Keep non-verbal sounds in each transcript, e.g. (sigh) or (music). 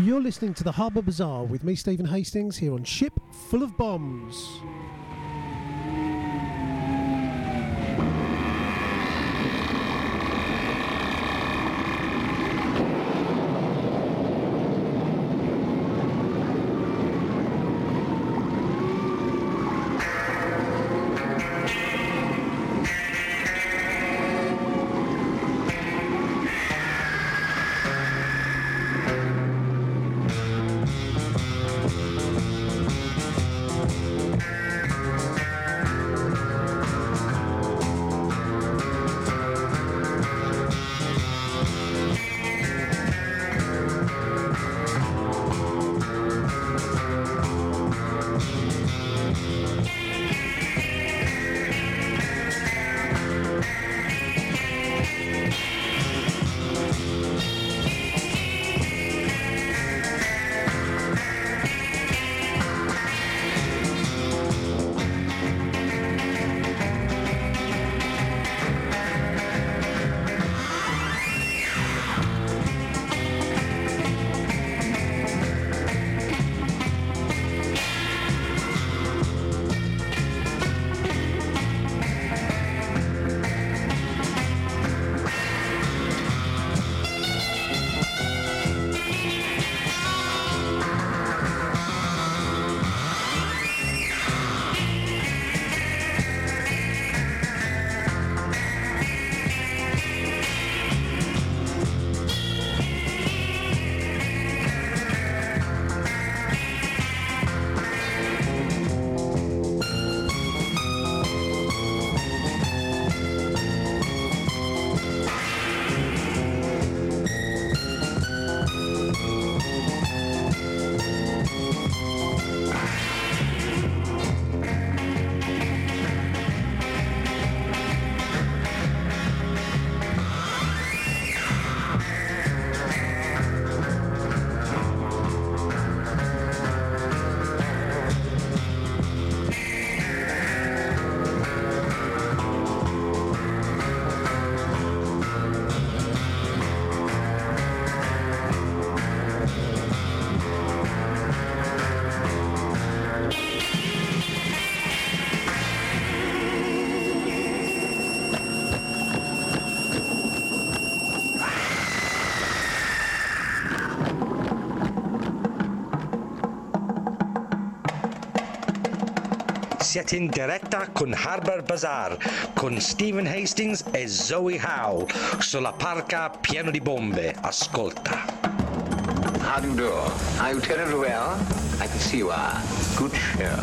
You're listening to the Harbour Bazaar with me, Stephen Hastings, here on Ship Full of Bombs. Siete in diretta con Harbour Bazaar con Stephen Hastings e Zoe Howe sulla parca pieno di bombe. Ascolta. How do you do? Are you terribly well? I can see you are. Good show.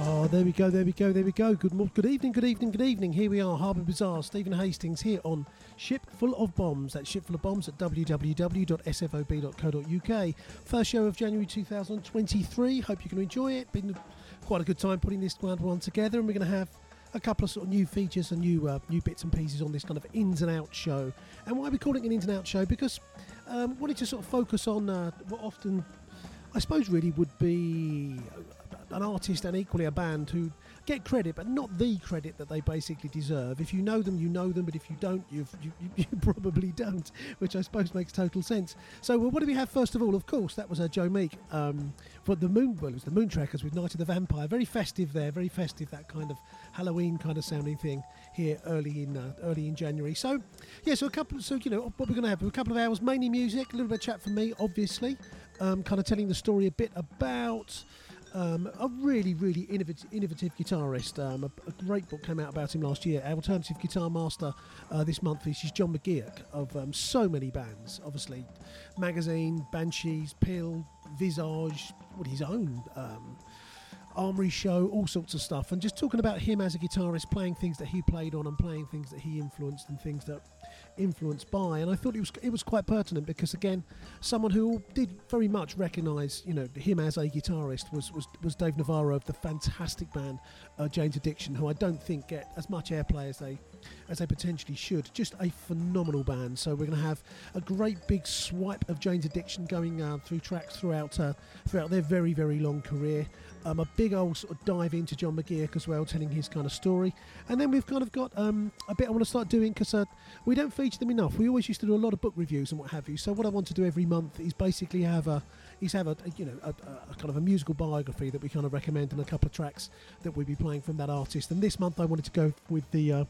Oh, there we go, there we go, there we go. Good, mo- good evening, good evening, good evening. Here we are, Harbour Bazaar. Stephen Hastings here on Ship Full of Bombs. That's Ship Full of Bombs at www.sfob.co.uk. First show of January 2023. Hope you can enjoy it. Been quite a good time putting this one together, and we're going to have a couple of sort of new features and new uh, new bits and pieces on this kind of ins and out show. And why are we calling it an ins and out show? Because um, wanted to sort of focus on uh, what often I suppose really would be an artist and equally a band who get credit, but not the credit that they basically deserve. If you know them, you know them, but if you don't, you, (laughs) you probably don't, which I suppose makes total sense. So, well, what do we have first of all? Of course, that was uh, Joe Meek um, for the Moon. Well, it was the Moontrekkers with Night of the Vampire. Very festive there, very festive. That kind of Halloween kind of sounding thing here early in uh, early in January. So, yeah, so a couple. So you know what we're going to have a couple of hours, mainly music, a little bit of chat from me, obviously, um, kind of telling the story a bit about. Um, a really, really innovative, innovative guitarist. Um, a, a, great book came out about him last year. Alternative Guitar Master uh, this month. Is John McGeoch of um, so many bands. Obviously, Magazine, Banshees, PiL, Visage, what his own. Um, Armoury Show, all sorts of stuff, and just talking about him as a guitarist, playing things that he played on, and playing things that he influenced, and things that influenced by. And I thought it was it was quite pertinent because again, someone who did very much recognise, you know, him as a guitarist was was, was Dave Navarro of the fantastic band uh, Jane's Addiction, who I don't think get as much airplay as they as they potentially should. Just a phenomenal band. So we're going to have a great big swipe of Jane's Addiction going uh, through tracks throughout uh, throughout their very very long career. Um, a big old sort of dive into John McGeoch as well, telling his kind of story. And then we've kind of got um, a bit I want to start doing because uh, we don't feature them enough. We always used to do a lot of book reviews and what have you. So what I want to do every month is basically have a is have a, you know a, a, kind of a musical biography that we kind of recommend and a couple of tracks that we'd be playing from that artist. And this month I wanted to go with the uh,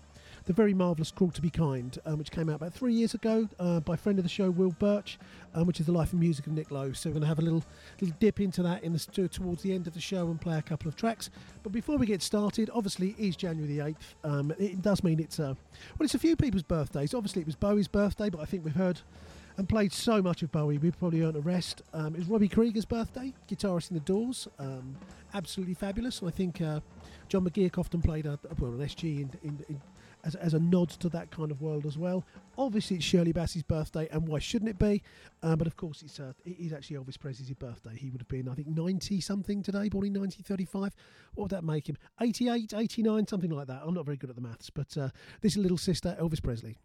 the very marvellous Cruel to Be Kind, um, which came out about three years ago uh, by friend of the show Will Birch, um, which is the life and music of Nick Lowe. So we're going to have a little little dip into that in the towards the end of the show and play a couple of tracks. But before we get started, obviously it is January the eighth. Um, it does mean it's uh, well, it's a few people's birthdays. Obviously it was Bowie's birthday, but I think we've heard and played so much of Bowie, we probably earned a rest. Um, it was Robbie Krieger's birthday, guitarist in the Doors, um, absolutely fabulous. I think uh, John McGeoch often played a, well, an SG in, in, in, as, as, a nod to that kind of world as well. Obviously, it's Shirley Bassey's birthday, and why shouldn't it be? Um, but of course, it's uh, it is actually Elvis Presley's birthday. He would have been, I think, 90 something today, born in 1935. What would that make him? 88, 89, something like that. I'm not very good at the maths, but uh, this is little sister, Elvis Presley.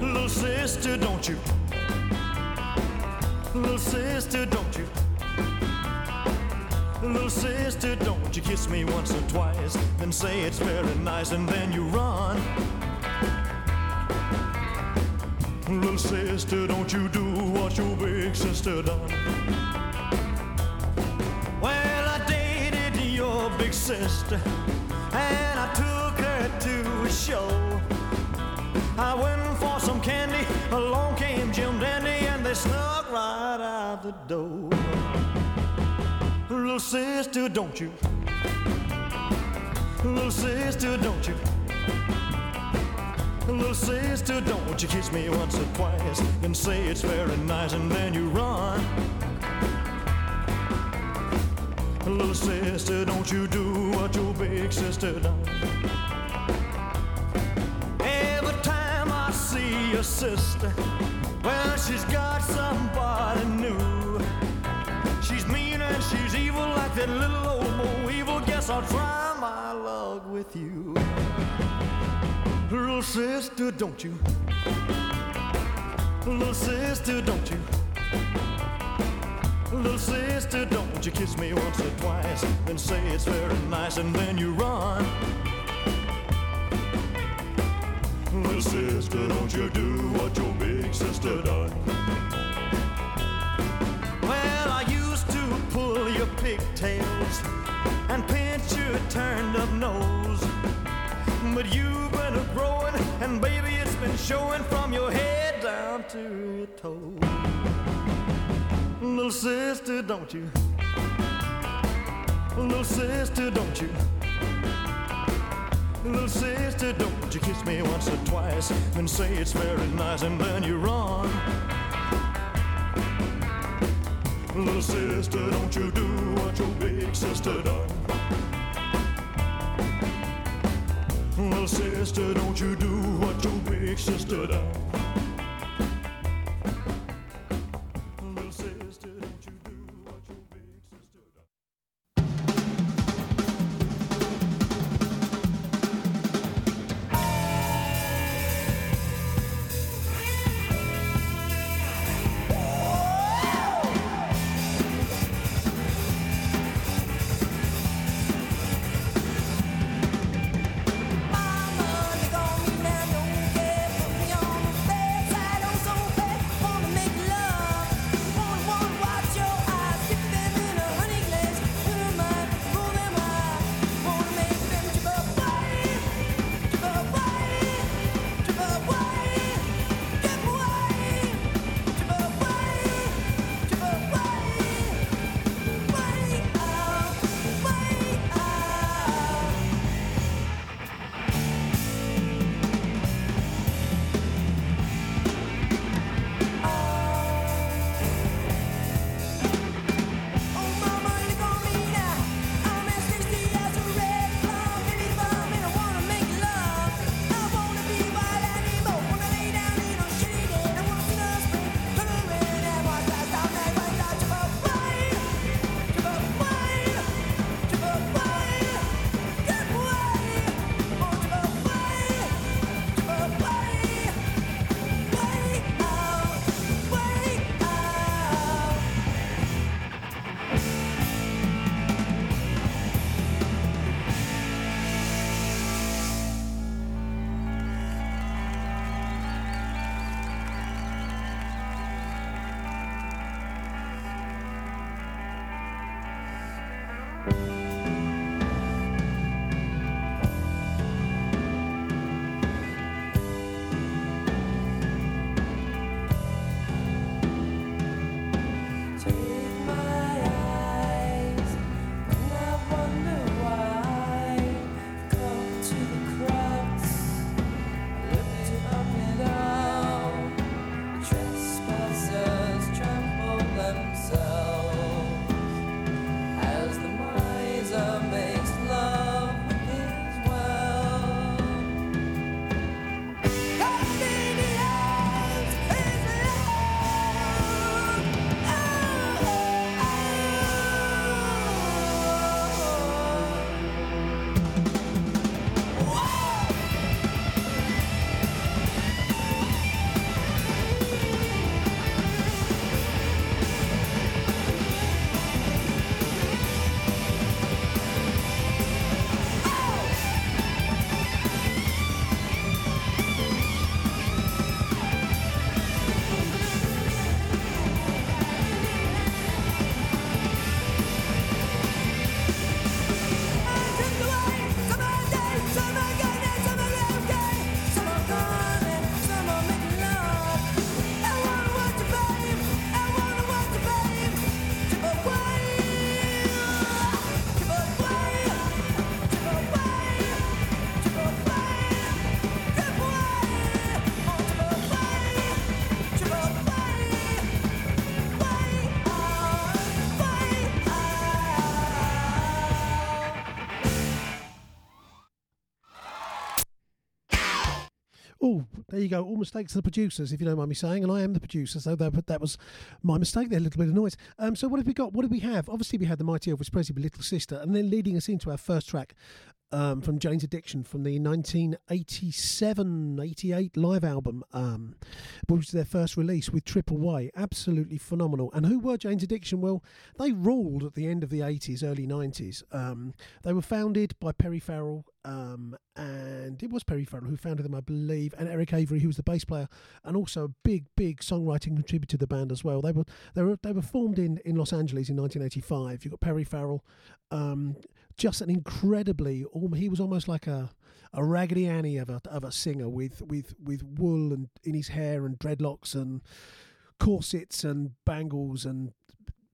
Little sister, don't you? Little sister, don't you? Little sister, don't you kiss me once or twice, then say it's very nice, and then you run. Little sister, don't you do what your big sister done? Well, I dated your big sister, and I took her to a show. I went for some candy, along came Jim Dandy, they snuck right out the door. Little sister, don't you? Little sister, don't you? Little sister, don't you kiss me once or twice and say it's very nice and then you run. Little sister, don't you do what your big sister done. Every time I see your sister. Well, she's got somebody new. She's mean and she's evil like that little old Evil. Guess I'll try my luck with you. Little sister, don't you? Little sister, don't you? Little sister, don't you kiss me once or twice and say it's very nice and then you run. Little sister, don't you do what your big sister done. Well, I used to pull your pigtails and pinch your turned up nose. But you've been a growing, and baby, it's been showing from your head down to your toes. Little sister, don't you? Little sister, don't you? Little sister, don't you kiss me once or twice and say it's very nice and then you're run. Little sister, don't you do what your big sister done. Little sister, don't you do what your big sister done. You go. All mistakes of the producers, if you don't mind me saying, and I am the producer, so that, that was my mistake there. A little bit of noise. Um, so what have we got? What do we have? Obviously, we had the mighty Elvis Presley with Little Sister, and then leading us into our first track um, from Jane's Addiction from the 1987 88 live album, um, which was their first release with Triple X. Absolutely phenomenal. And who were Jane's Addiction? Well, they ruled at the end of the 80s, early 90s. Um, they were founded by Perry Farrell. Um, and it was Perry Farrell who founded them, I believe, and Eric Avery, who was the bass player, and also a big, big songwriting contributor to the band as well. They were they were they were formed in, in Los Angeles in 1985. You've got Perry Farrell, um, just an incredibly he was almost like a a raggedy Annie of a of a singer with with with wool and in his hair and dreadlocks and corsets and bangles and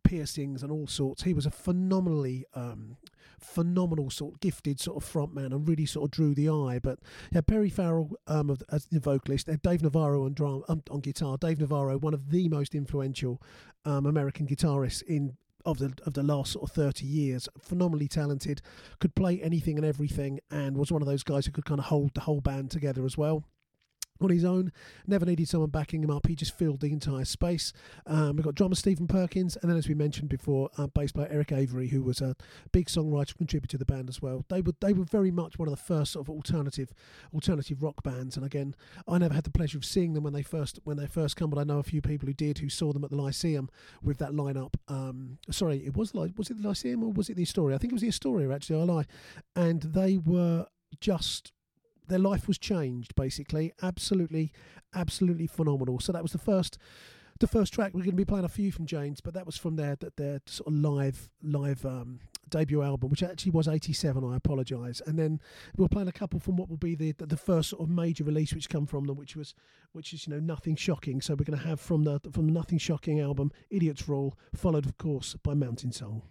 piercings and all sorts. He was a phenomenally um, phenomenal sort of gifted sort of frontman and really sort of drew the eye. But yeah, Perry Farrell um, as the vocalist, uh, Dave Navarro on drum um, on guitar. Dave Navarro, one of the most influential um, American guitarists in of the of the last sort of 30 years phenomenally talented could play anything and everything and was one of those guys who could kind of hold the whole band together as well on his own. Never needed someone backing him up. He just filled the entire space. Um, we've got drummer Stephen Perkins, and then as we mentioned before, uh, bass player Eric Avery, who was a big songwriter contributor to the band as well. They were they were very much one of the first sort of alternative alternative rock bands. And again, I never had the pleasure of seeing them when they first when they first come, but I know a few people who did who saw them at the Lyceum with that lineup. Um, sorry, it was was it the Lyceum or was it the Astoria? I think it was the Astoria actually. I lie, and they were just their life was changed basically. Absolutely, absolutely phenomenal. So that was the first the first track. We're going to be playing a few from Jane's, but that was from their their sort of live live um, debut album, which actually was '87. I apologise. And then we are playing a couple from what will be the the first sort of major release which come from them, which was which is you know nothing shocking. So we're going to have from the from the Nothing Shocking album, Idiot's Rule, followed of course by Mountain Song.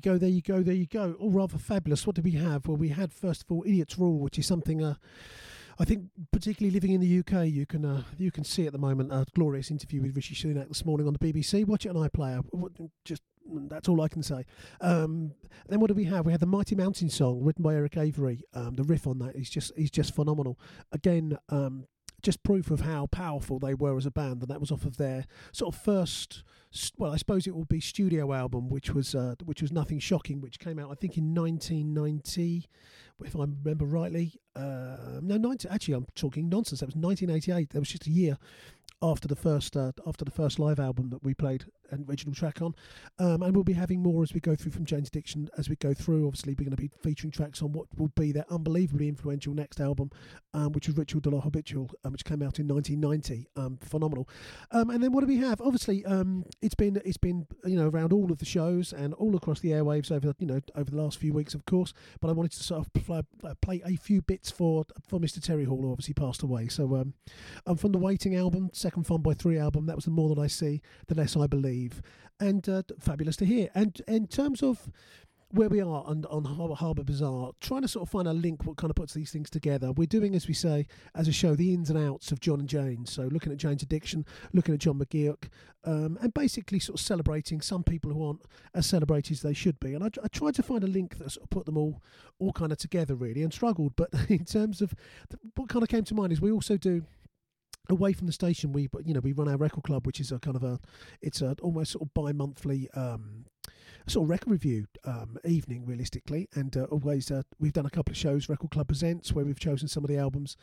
You go, there you go, there you go. All rather fabulous. What did we have? Well, we had first of all Idiot's Rule, which is something uh, I think, particularly living in the UK, you can uh, you can see at the moment a glorious interview with Rishi Sunak this morning on the BBC. Watch it on iPlayer. Just that's all I can say. Um, then what do we have? We had the Mighty Mountain song written by Eric Avery. Um, the riff on that is just is just phenomenal. Again, um, just proof of how powerful they were as a band, and that was off of their sort of first. Well, I suppose it will be studio album, which was uh, which was nothing shocking, which came out I think in 1990, if I remember rightly. Uh, no, 90, actually I'm talking nonsense. That was 1988. That was just a year after the first uh, after the first live album that we played an original track on, um, and we'll be having more as we go through from Jane's Addiction as we go through. Obviously, we're going to be featuring tracks on what will be their unbelievably influential next album, um, which is Ritual de la Habitual, um, which came out in 1990. Um, phenomenal. Um, and then what do we have? Obviously, um, it's been it's been you know around all of the shows and all across the airwaves over you know over the last few weeks, of course. But I wanted to sort of play, play a few bits for for Mr. Terry Hall, who obviously passed away. So um, from the Waiting album, second Fun Boy Three album, that was the more that I see, the less I believe, and uh, fabulous to hear. And in terms of where we are on, on Harbour, Harbour Bazaar, trying to sort of find a link what kind of puts these things together. We're doing, as we say, as a show, the ins and outs of John and Jane. So looking at Jane's addiction, looking at John McGeoch, um, and basically sort of celebrating some people who aren't as celebrated as they should be. And I, I tried to find a link that sort of put them all all kind of together really, and struggled. But (laughs) in terms of the, what kind of came to mind is we also do away from the station we you know we run our record club which is a kind of a it's a almost sort of bi-monthly um sort of record review um, evening, realistically. And uh, always, uh, we've done a couple of shows, Record Club Presents, where we've chosen some of the albums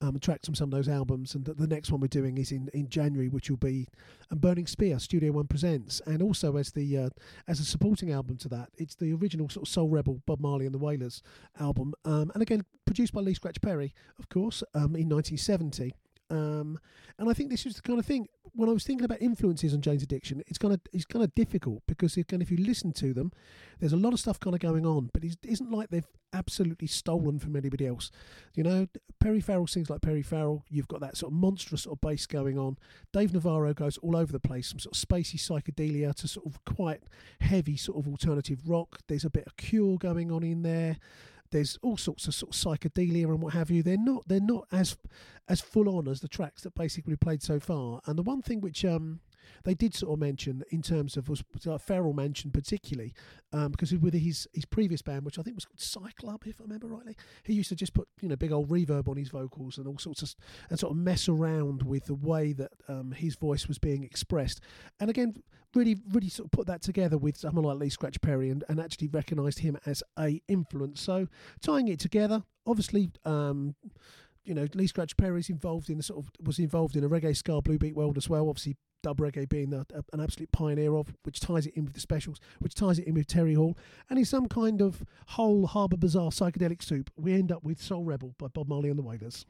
um, tracks from some of those albums. And the, the next one we're doing is in, in January, which will be um, Burning Spear, Studio One Presents. And also as the uh, as a supporting album to that, it's the original sort of Soul Rebel Bob Marley and the Wailers album. Um, and again, produced by Lee Scratch Perry, of course, um, in 1970. Um, and I think this is the kind of thing. When I was thinking about influences on Jane's Addiction, it's kind of it's kind of difficult because if, if you listen to them, there's a lot of stuff kind of going on, but it isn't like they've absolutely stolen from anybody else. You know, Perry Farrell sings like Perry Farrell. You've got that sort of monstrous sort of bass going on. Dave Navarro goes all over the place, from sort of spacey psychedelia to sort of quite heavy sort of alternative rock. There's a bit of Cure going on in there there's all sorts of sort of psychedelia and what have you. They're not they're not as as full on as the tracks that basically played so far. And the one thing which um they did sort of mention in terms of was uh, Farrell mentioned particularly um, because with his his previous band, which I think was called Psi Com, if I remember rightly, he used to just put you know big old reverb on his vocals and all sorts of and sort of mess around with the way that um, his voice was being expressed. And again, really really sort of put that together with someone like Lee Scratch Perry and, and actually recognised him as a influence. So tying it together, obviously. Um, you know, Lee Scratch Perry is involved in the sort of was involved in a reggae ska blue beat world as well. Obviously, dub reggae being a, an absolute pioneer of, which ties it in with the specials, which ties it in with Terry Hall, and in some kind of whole Harbour Bazaar psychedelic soup, we end up with Soul Rebel by Bob Marley and the Wailers.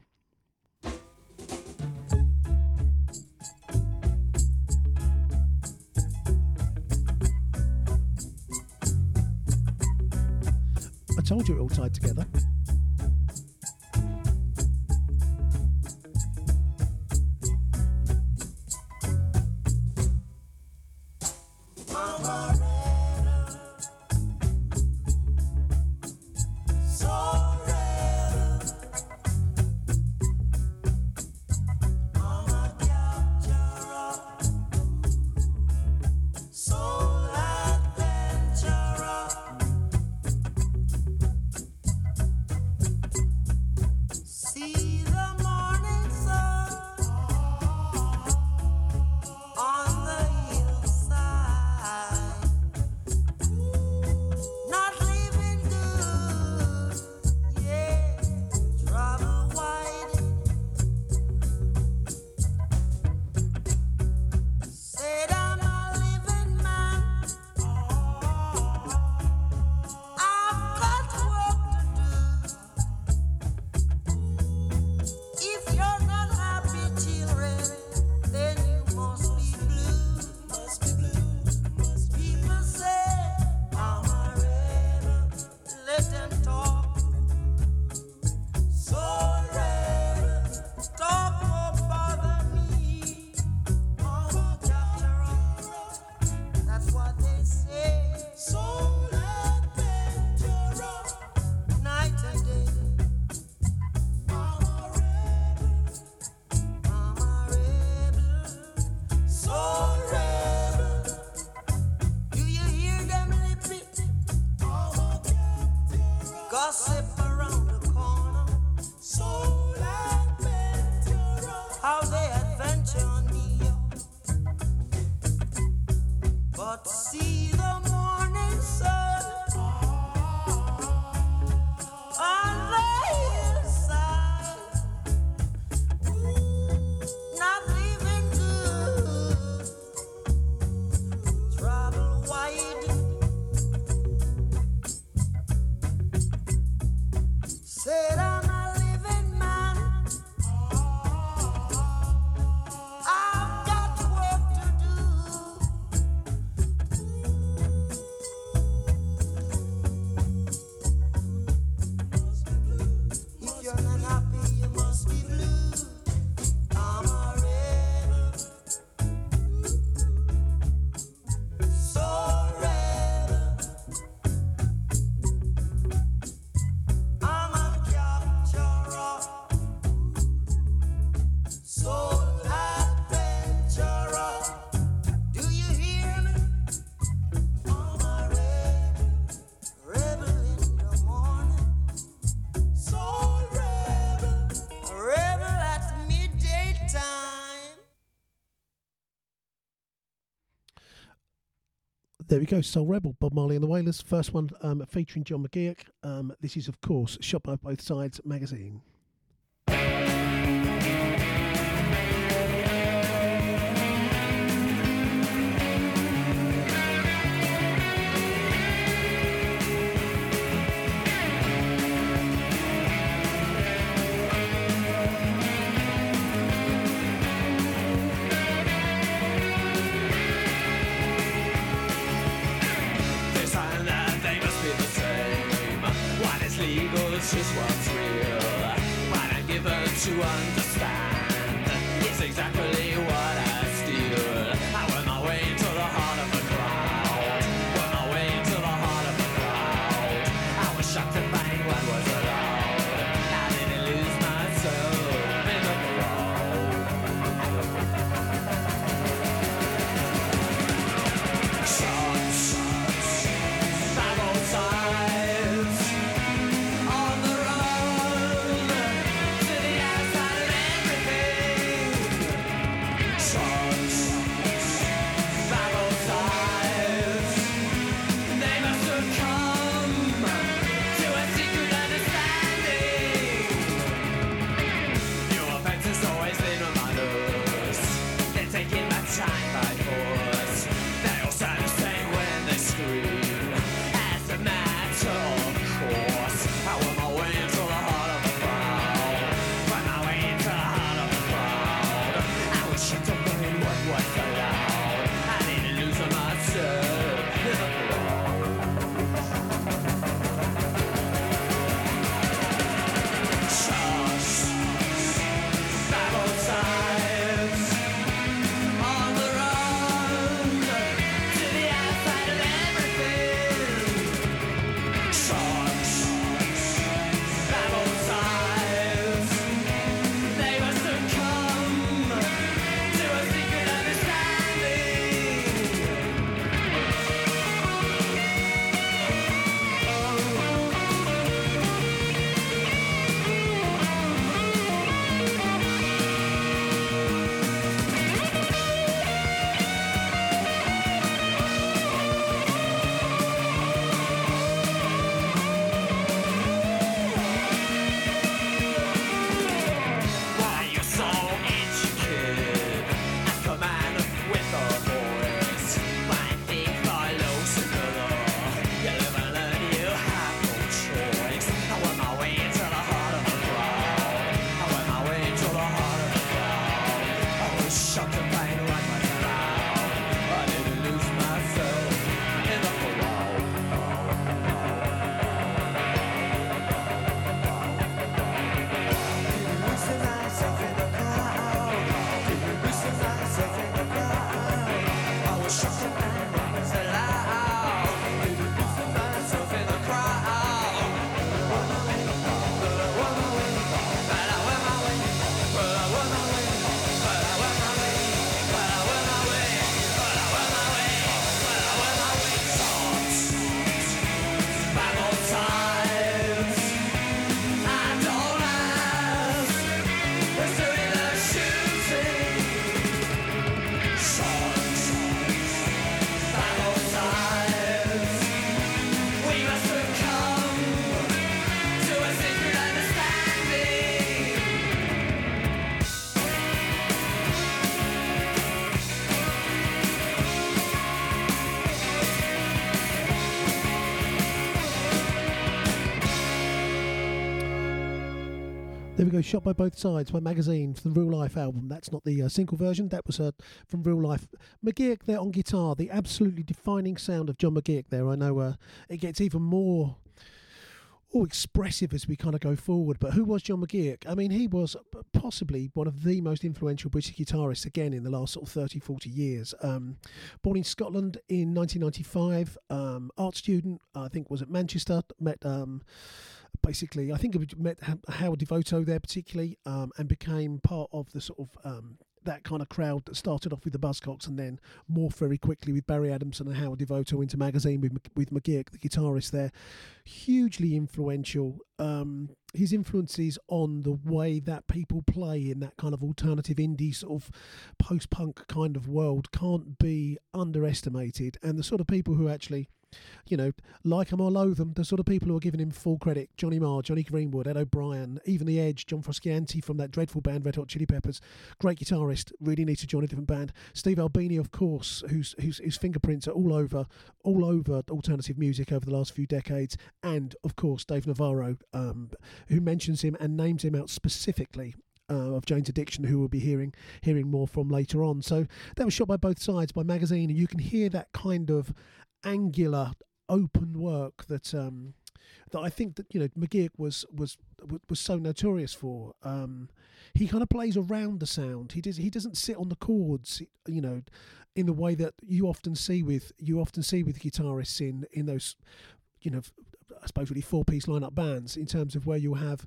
I told you it all tied together. There we go, Soul Rebel, Bob Marley and the Wailers. First one um, featuring John McGeoch. Um, this is, of course, Shot by Both Sides magazine. To understand. It's exactly go. Shot by both sides by magazine for the Real Life album. That's not the uh, single version. That was uh, from Real Life. McGeoch there on guitar. The absolutely defining sound of John McGeoch there. I know uh, it gets even more all expressive as we kind of go forward. But who was John McGeoch? I mean, he was possibly one of the most influential British guitarists again in the last sort of 30, 40 years. Um, born in Scotland in 1995, um, art student, I think was at Manchester, met. Um, basically, I think it met Howard Devoto there particularly, um, and became part of the sort of um, that kind of crowd that started off with the Buzzcocks and then morphed very quickly with Barry Adamson and Howard Devoto into magazine with with McGeoch, the guitarist there, hugely influential. Um, his influences on the way that people play in that kind of alternative indie sort of post punk kind of world can't be underestimated, and the sort of people who actually you know, like him or loathe him, the sort of people who are giving him full credit Johnny Marr, Jonny Greenwood, Ed O'Brien, even The Edge, John Frusciante from that dreadful band Red Hot Chili Peppers, great guitarist, really needs to join a different band. Steve Albini, of course, whose, whose, whose fingerprints are all over all over alternative music over the last few decades, and of course Dave Navarro, um, who mentions him and names him out specifically uh, of Jane's Addiction, who we'll be hearing hearing more from later on. So that was shot by both sides by magazine, and you can hear that kind of angular, open work that um, that I think that you know McGeoch was was was so notorious for. Um, he kind of plays around the sound. He does. He doesn't sit on the chords. You know, in the way that you often see with you often see with guitarists in in those, you know, I suppose really four piece lineup bands in terms of where you have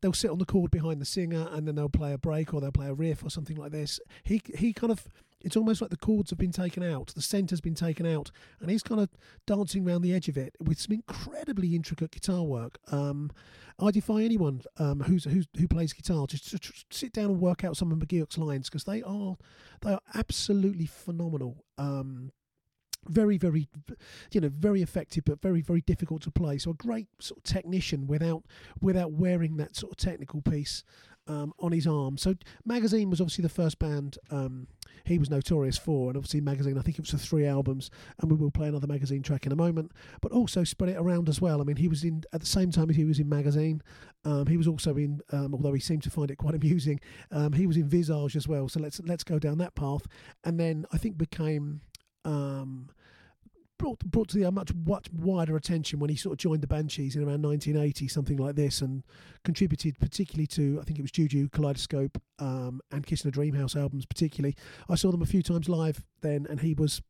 they'll sit on the chord behind the singer and then they'll play a break or they'll play a riff or something like this. He he kind of it's almost like the chords have been taken out, the centre's been taken out, and he's kind of dancing around the edge of it with some incredibly intricate guitar work. Um, I defy anyone um, who's, who's who plays guitar just to tr- sit down and work out some of McGeoch's lines because they are they are absolutely phenomenal. Um, very, very, you know, very effective, but very, very difficult to play. So a great sort of technician without without wearing that sort of technical piece um, on his arm. So Magazine was obviously the first band um, he was notorious for, and obviously Magazine. I think it was for three albums, and we will play another Magazine track in a moment. But also spread it around as well. I mean, he was in at the same time as he was in Magazine. Um, he was also in, um, although he seemed to find it quite (laughs) amusing, um, he was in Visage as well. So let's let's go down that path, and then I think became. Um, brought brought to the much much wider attention when he sort of joined the Banshees in around 1980, something like this, and contributed particularly to I think it was Juju, Kaleidoscope, um, and Kiss in a Dreamhouse albums. Particularly, I saw them a few times live then, and he was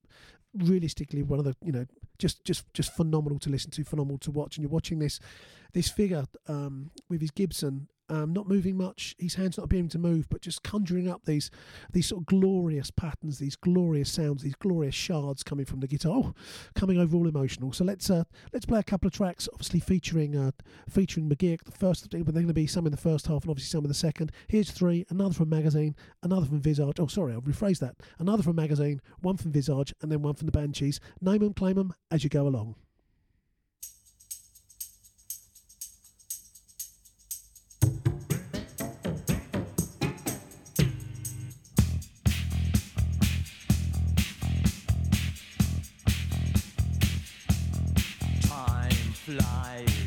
realistically one of the you know just just just phenomenal to listen to, phenomenal to watch. And you're watching this this figure um, with his Gibson um, not moving much, his hands not being able to move, but just conjuring up these these sort of glorious patterns, these glorious sounds, these glorious shards coming from the guitar, oh, coming over all emotional. So let's uh, let's play a couple of tracks, obviously featuring uh, featuring McGeoch. The first, but they're going to be some in the first half and obviously some in the second. Here's three: another from Magazine, another from Visage. Oh, sorry, I'll rephrase that. Another from Magazine, one from Visage, and then one from the Banshees. Name them, claim them as you go along. life.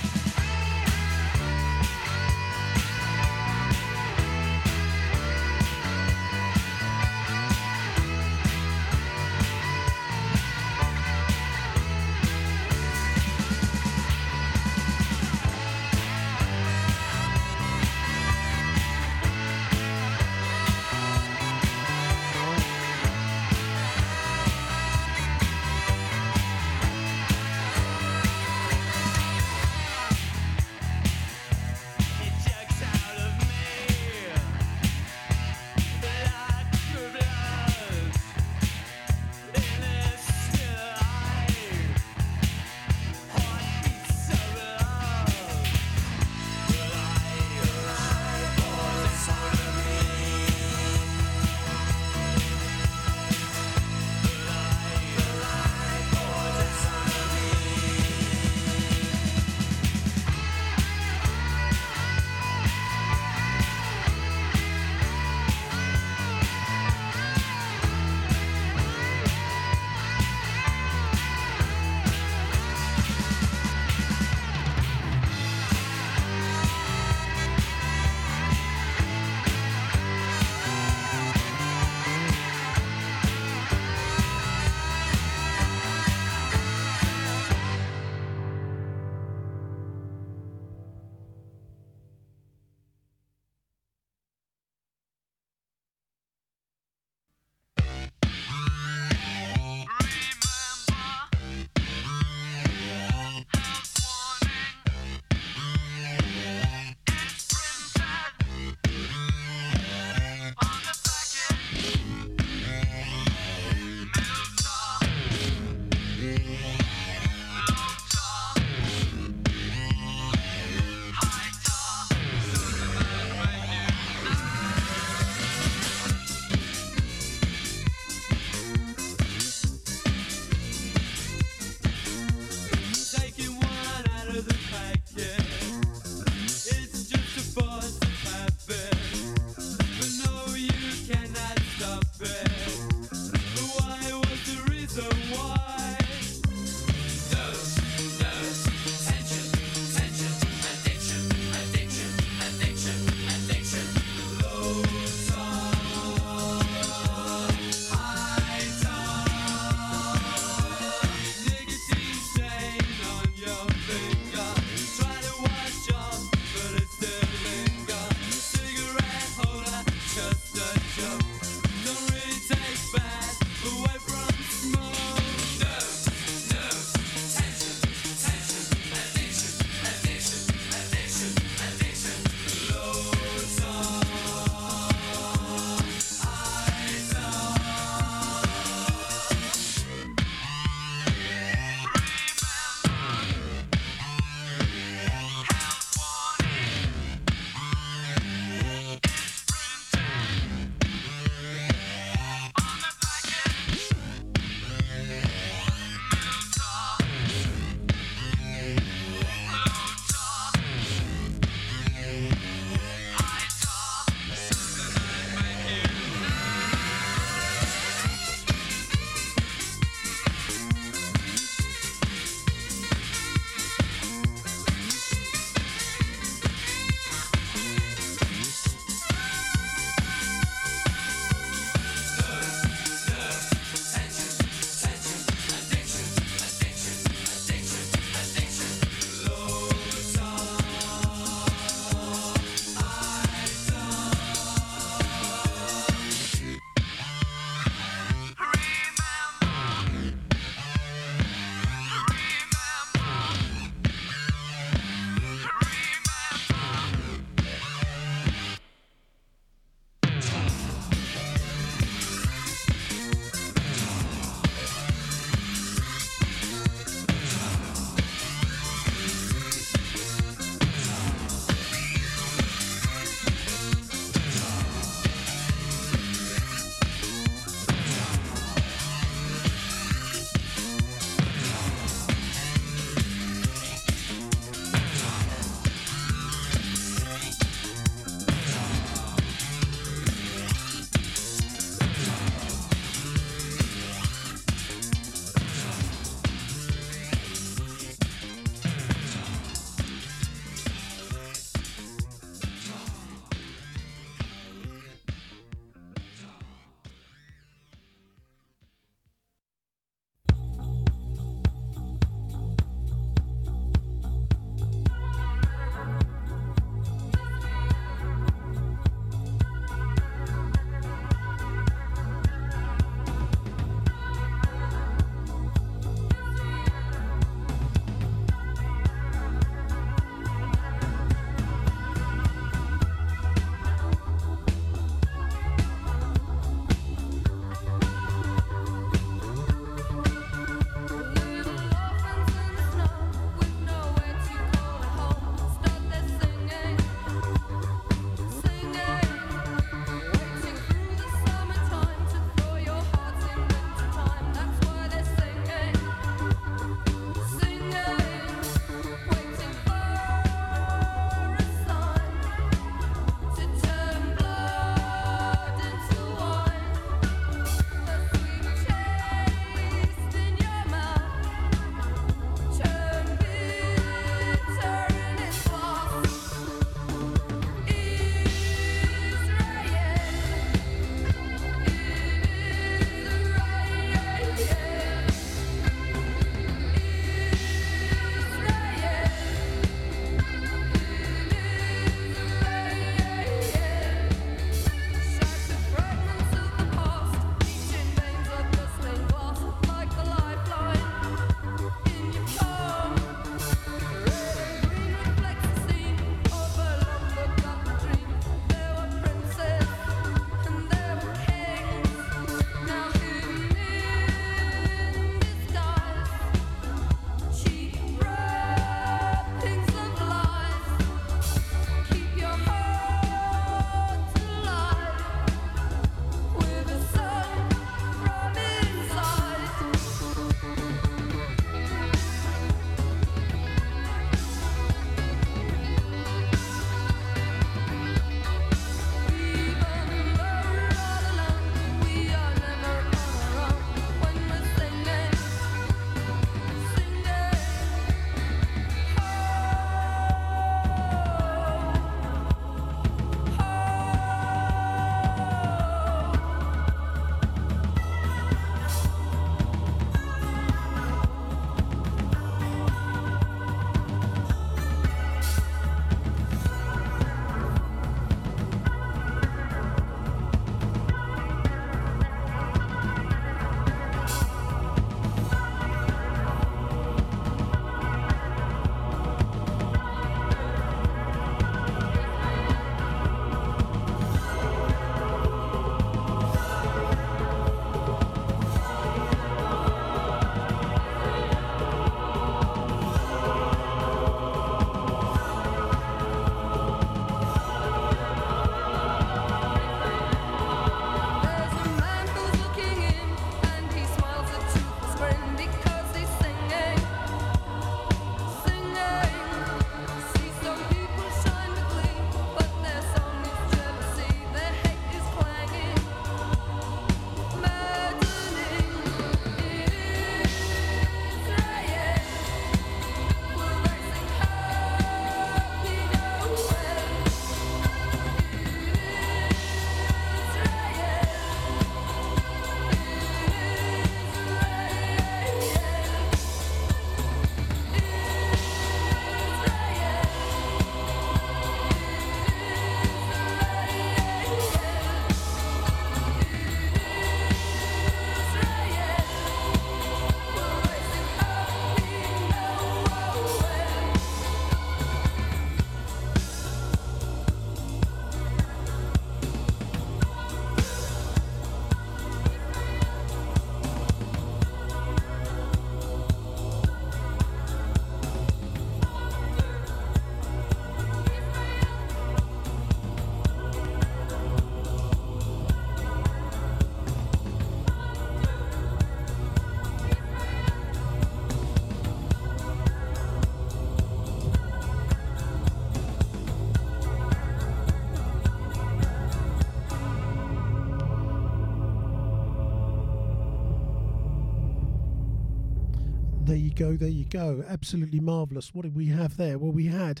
Go, there you go. Absolutely marvellous. What did we have there? Well, we had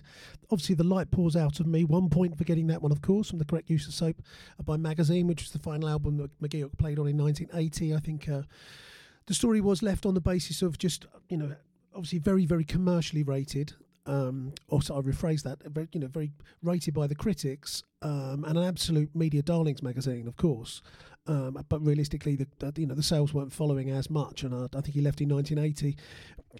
obviously The Light Pours Out of Me. One point for getting that one, of course, from The Correct Use of Soap by Magazine, which was the final album that McGeoch played on in 1980. I think uh, the story was left on the basis of just, you know, obviously very, very commercially rated. Um, also, I rephrase that, very, you know, very rated by the critics, um, and an absolute media darlings magazine, of course. Um, but realistically, the, the you know the sales weren't following as much, and uh, I think he left in 1980,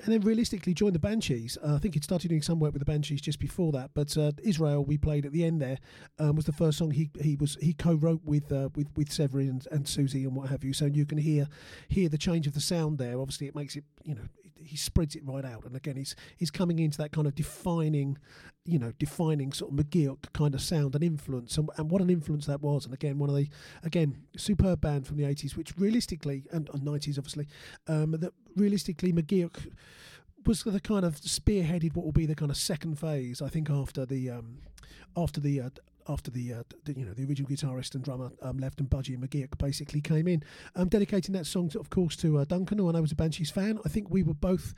and then realistically joined the Banshees. Uh, I think he'd started doing some work with the Banshees just before that. But uh, Israel, we played at the end there, um, was the first song he he was he co-wrote with uh, with with Severin and, and Siouxsie and what have you. So you can hear hear the change of the sound there. Obviously, it makes it you know he spreads it right out. And again, he's he's coming into that kind of defining, you know, defining sort of McGeoch kind of sound and influence, and, and what an influence that was. And again, one of the again superb band from the eighties, which realistically and nineties obviously, um, that realistically McGeoch was the kind of spearheaded what will be the kind of second phase, I think, after the um, after the uh, after the, uh, the, you know the original guitarist and drummer um, left and Budgie and McGeoch basically came in, um, dedicating that song, to, of course, to uh, Duncan, who I know was a Banshees fan. I think we were both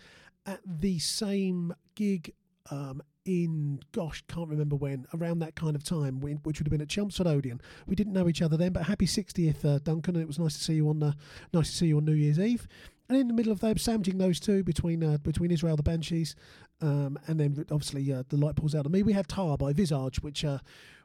at the same gig um, in gosh, can't remember when, around that kind of time, which would have been at Chelmsford Odeon. We didn't know each other then, but happy 60th, uh, Duncan, and it was nice to see you on uh, nice to see you on New Year's Eve. And in the middle of them, sandwiching those two between uh, between Israel the Banshees, um, and then obviously uh, the light pulls out of me. We had Tar by Visage, which uh,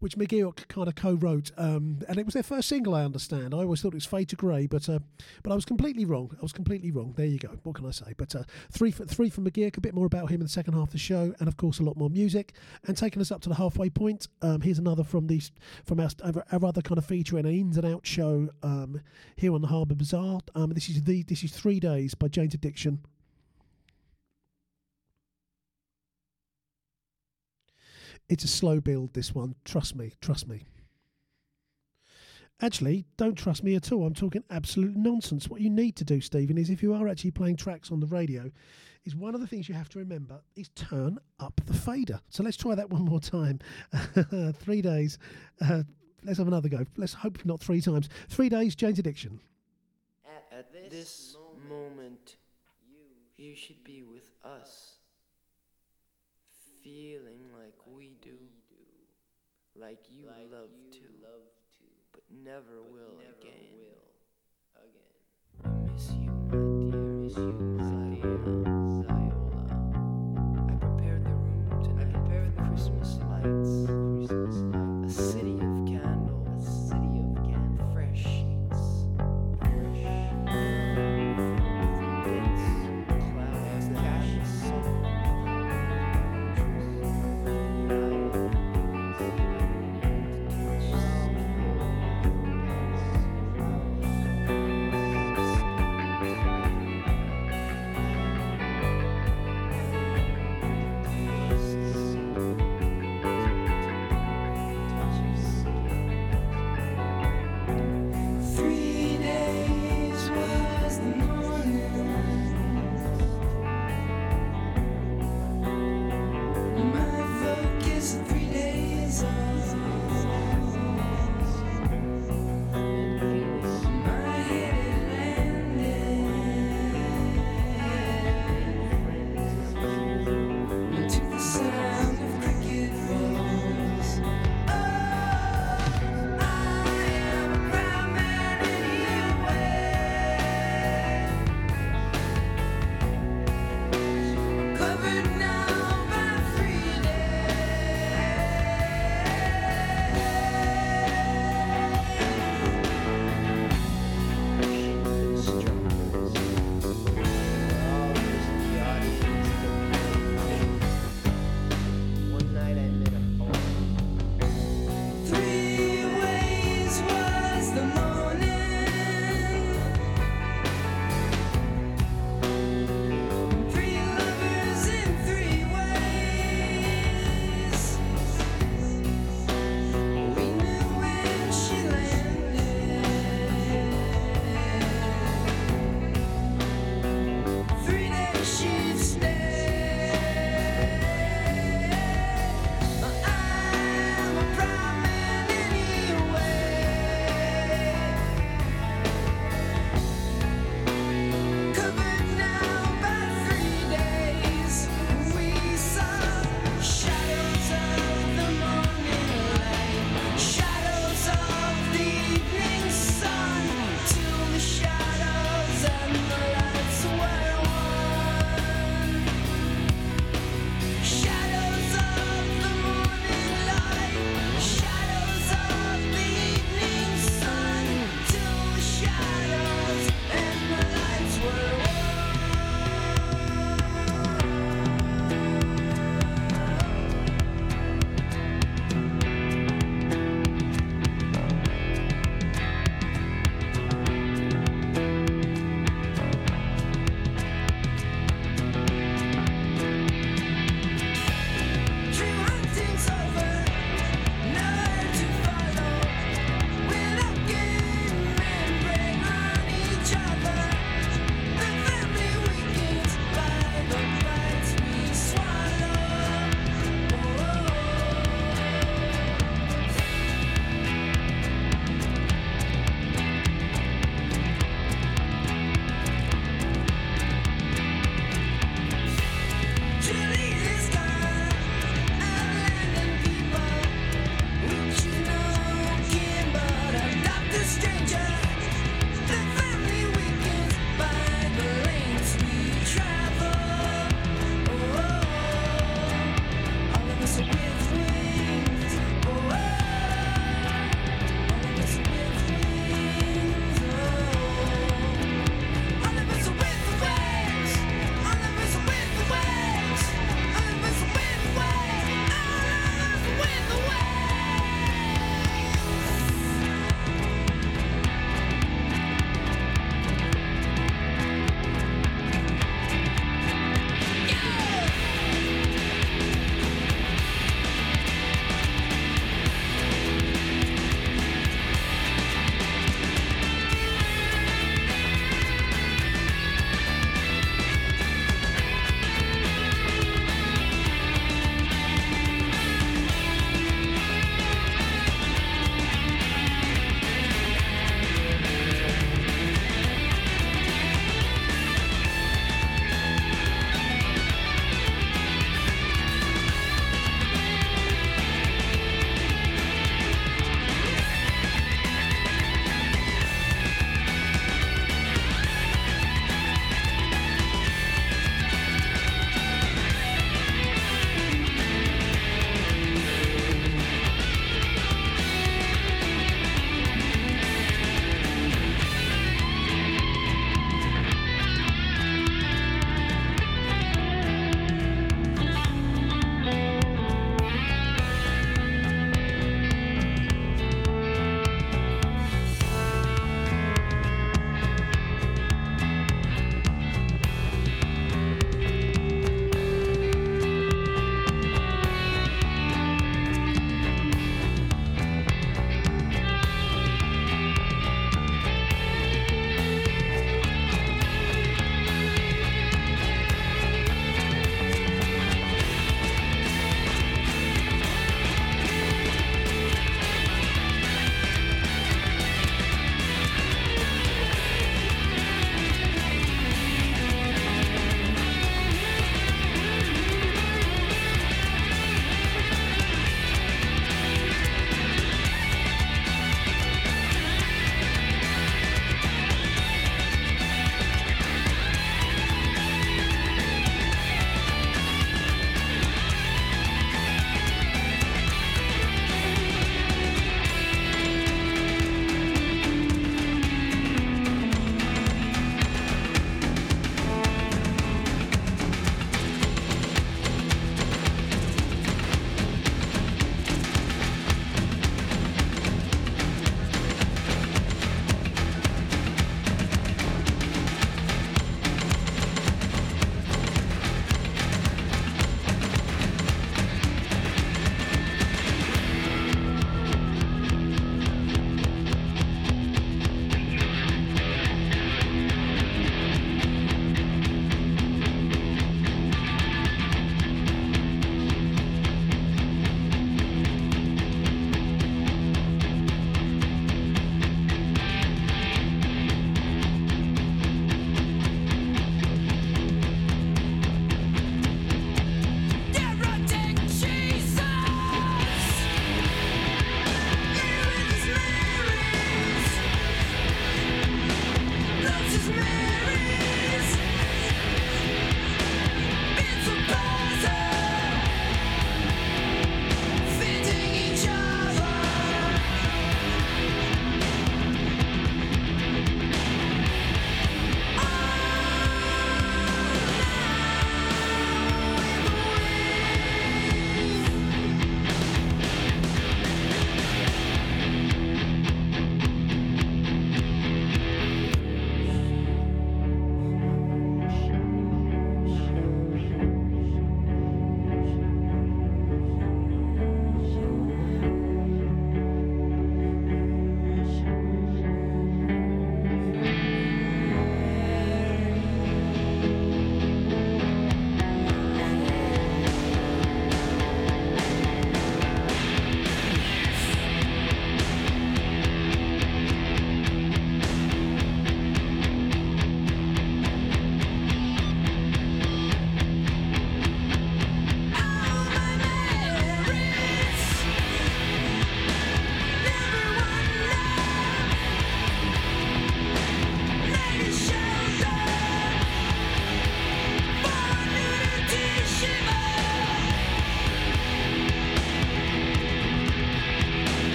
which McGeoch kind of co-wrote, um, and it was their first single. I understand. I always thought it was Fade to Grey, but uh, but I was completely wrong. I was completely wrong. There you go. What can I say? But uh, three for, three from McGeoch. A bit more about him in the second half of the show, and of course a lot more music. And taking us up to the halfway point, um, here's another from these from our, our other kind of feature in an ins and out show um, here on the Harbour Bazaar. Um, this is the this is three days by Jane's Addiction. It's a slow build, this one. Trust me, trust me. Actually, don't trust me at all. I'm talking absolute nonsense. What you need to do, Stephen, is if you are actually playing tracks on the radio, is one of the things you have to remember is turn up the fader. So let's try that (laughs) one more time. (laughs) three days. Uh, let's have another go. Let's hope not three times. Three days, Jane's Addiction. At this moment, you should be with us, feeling like we do, like you love to, love to, but never will again. again. I miss you, my dear, miss you, Xiola, Xiola. I prepared the room tonight. For Christmas lights, a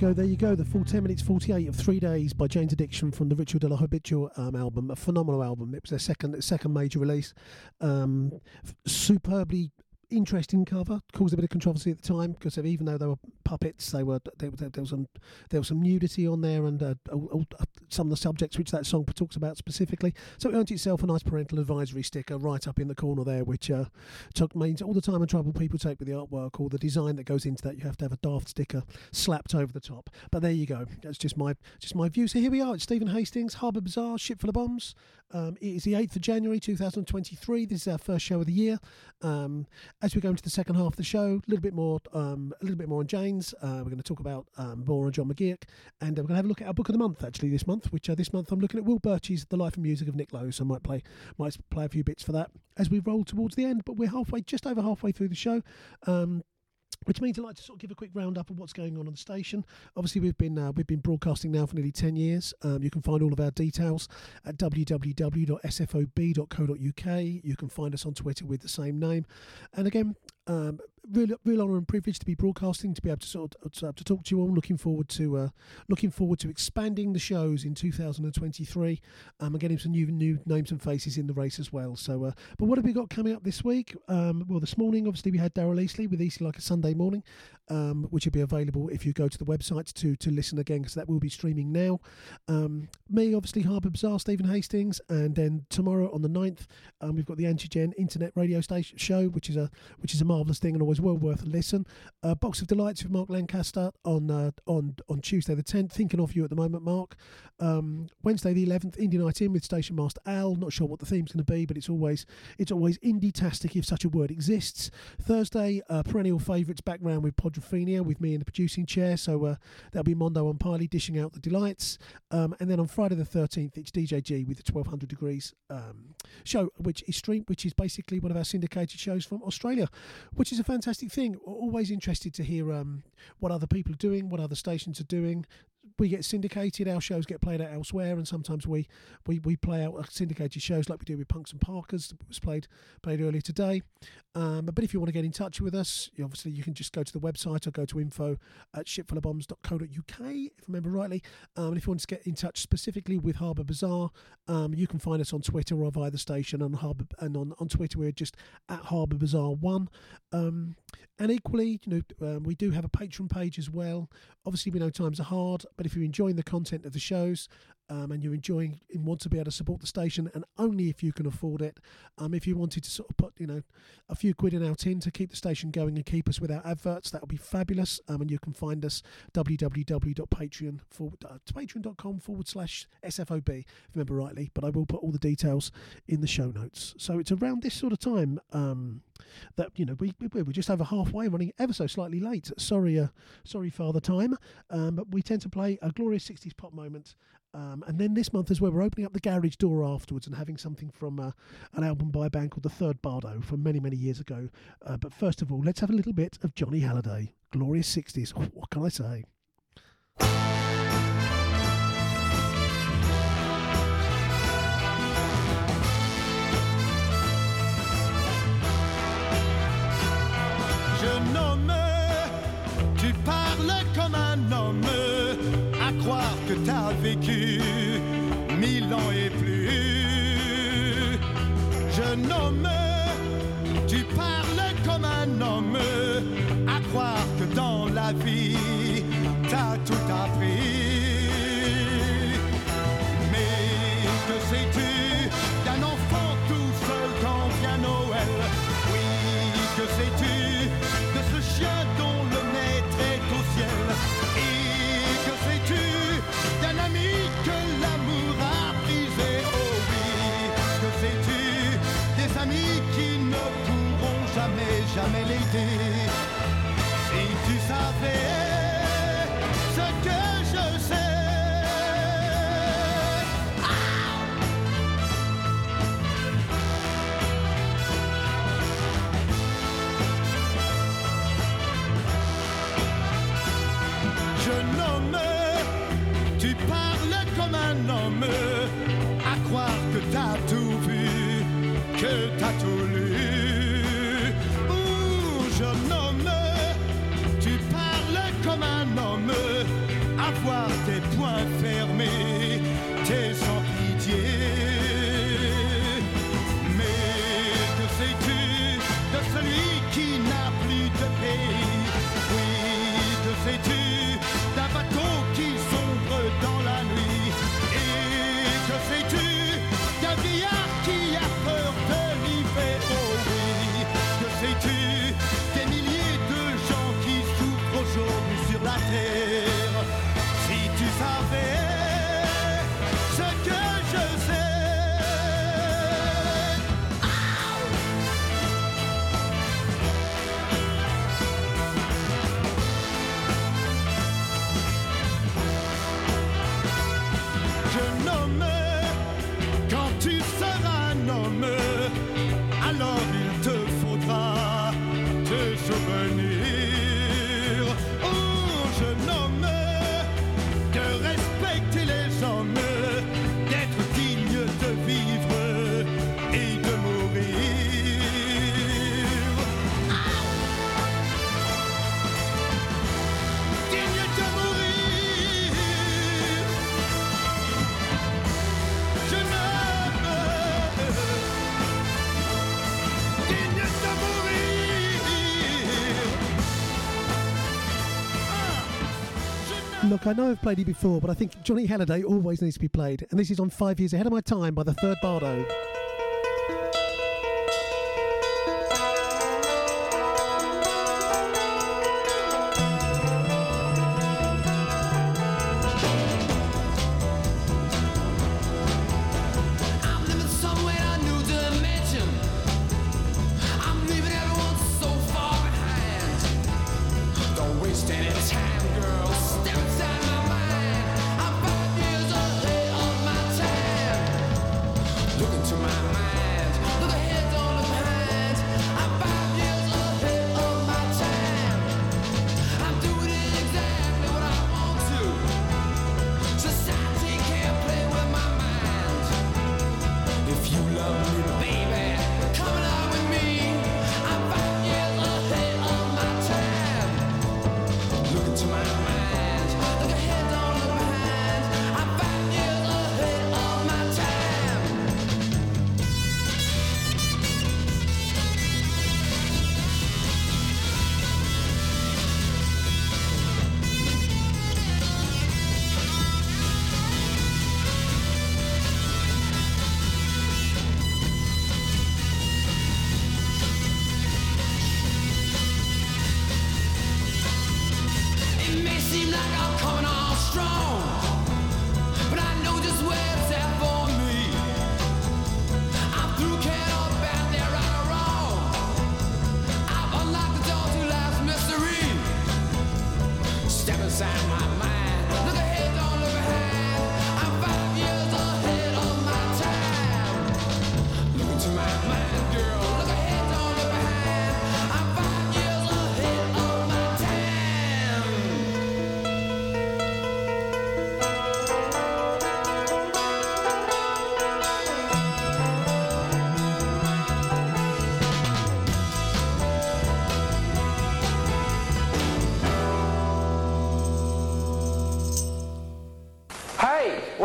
go, there you go. The full 10 minutes 48 of Three Days by Jane's Addiction from the Ritual de la Habitual um, album. A phenomenal album. It was their second second major release. Um, superbly interesting cover. Caused a bit of controversy at the time because even though they were puppets, they were there, was some there was some nudity on there and uh, all- some of the subjects which that song talks about specifically. So it earned itself a nice parental advisory sticker right up in the corner there, which uh, took means all the time and trouble people take with the artwork or the design that goes into that. You have to have a daft sticker slapped over the top. But there you go. That's just my just my view. So here we are. It's Stephen Hastings, Harbour Bazaar, Ship Full of Bombs. Um, it is the 8th of January 2023. This is our first show of the year. Um, as we go into the second half of the show, a little bit more, um, a little bit more on Jane's. Uh, we're going to talk about um, more on John McGeoch, and uh, we're going to have a look at our book of the month actually this month. Which uh, this month I'm looking at Will Birch's The Life and Music of Nick Lowe. So I might play, might play a few bits for that as we roll towards the end. But we're halfway, just over halfway through the show. Which means I'd like to sort of give a quick roundup of what's going on on the station. Obviously, we've been uh, we've been broadcasting now for nearly ten years. Um, you can find all of our details at www.sfob.co.uk. You can find us on Twitter with the same name. And again, um, real real honour and privilege to be broadcasting, to be able to sort of, to, to talk to you all. Looking forward to uh, looking forward to expanding the shows in 2023 um, and getting some new new names and faces in the race as well. So, uh, but what have we got coming up this week? Um, well, this morning, obviously, we had Daryl Eastley with Eastley like a Sunday morning, um, which will be available if you go to the website to to listen again because that will be streaming now. Um, me, obviously, Harbour Bazaar, Stephen Hastings, and then tomorrow on the 9th, um, we've got the Antigen Internet Radio Station show, which is a which is a marvellous thing and always well worth a listen. Uh, Box of Delights with Mark Lancaster on uh, on on Tuesday the 10th. Thinking of you at the moment, Mark. Um, Wednesday the 11th, Indie Night In with Station Master Al. Not sure what the theme's going to be, but it's always it's always indie-tastic if such a word exists. Thursday, uh, perennial favourites back round with Podrophenia with me in the producing chair. So uh, that'll be Mondo on Piley dishing out the delights. Um, and then on Friday the 13th, it's DJG with the 1200 Degrees um, show, which is streamed, which is basically one of our syndicated shows from Australia, which is a fantastic thing. Always interested to hear um, what other people are doing, what other stations are doing. We get syndicated, our shows get played out elsewhere, and sometimes we, we, we play out syndicated shows like we do with Punks and Parkers was played played earlier today. Um, but if you want to get in touch with us, obviously you can just go to the website or go to info at shipfullofbombs.co.uk, if I remember rightly. Um, and if you want to get in touch specifically with Harbour Bazaar, um, you can find us on Twitter or via the station on Harbour and on, on Twitter we're just at Harbour Bazaar One. Um, and equally, you know, um, we do have a Patreon page as well. Obviously, we know times are hard, but if you're enjoying the content of the shows, um, and you're enjoying and want to be able to support the station, and only if you can afford it. Um, if you wanted to sort of put, you know, a few quid in our tin to keep the station going and keep us without adverts, that would be fabulous. Um, and you can find us www.patreon forward, uh, patreon.com forward slash SFOB, if I remember rightly. But I will put all the details in the show notes. So it's around this sort of time um, that you know we, we we're just over halfway, running ever so slightly late. Sorry, uh, sorry, Father Time. Um, but we tend to play a glorious '60s pop moment. Um, and then this month as well, we're opening up the garage door afterwards and having something from uh, an album by a band called The Third Bardo from many, many years ago. Uh, but first of all, let's have a little bit of Johnny Hallyday. Glorious 60s. Oh, what can I say? À croire que dans la vie t'as tout appris. look, I know I've played it before, but I think Johnny Hallyday always needs to be played, and this is on five years ahead of my time by the third Bardo.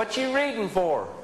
What you reading for?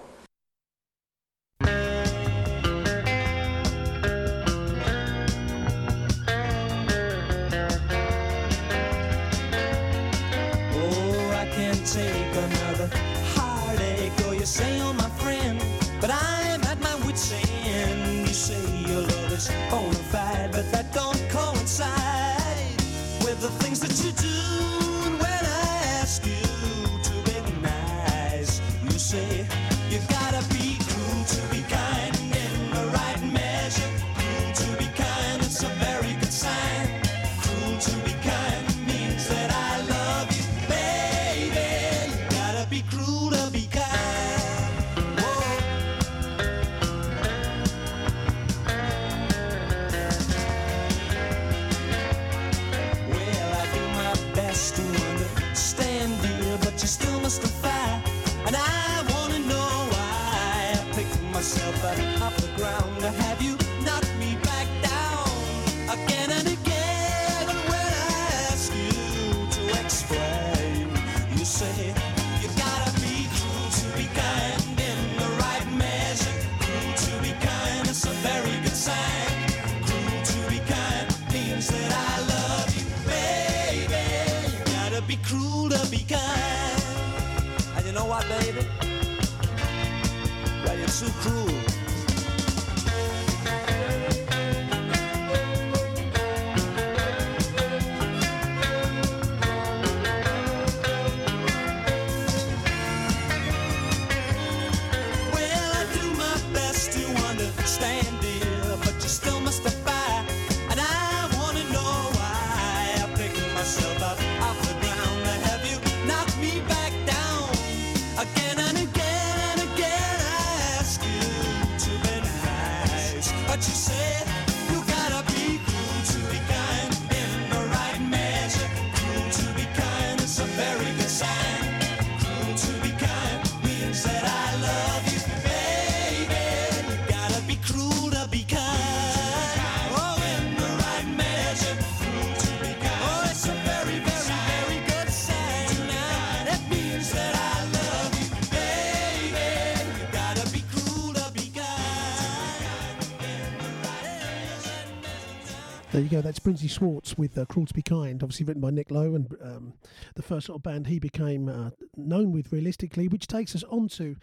Go. That's Brinsley Schwarz with uh, "Cruel to Be Kind," obviously written by Nick Lowe, and um, the first sort of band he became uh, known with, realistically. Which takes us on to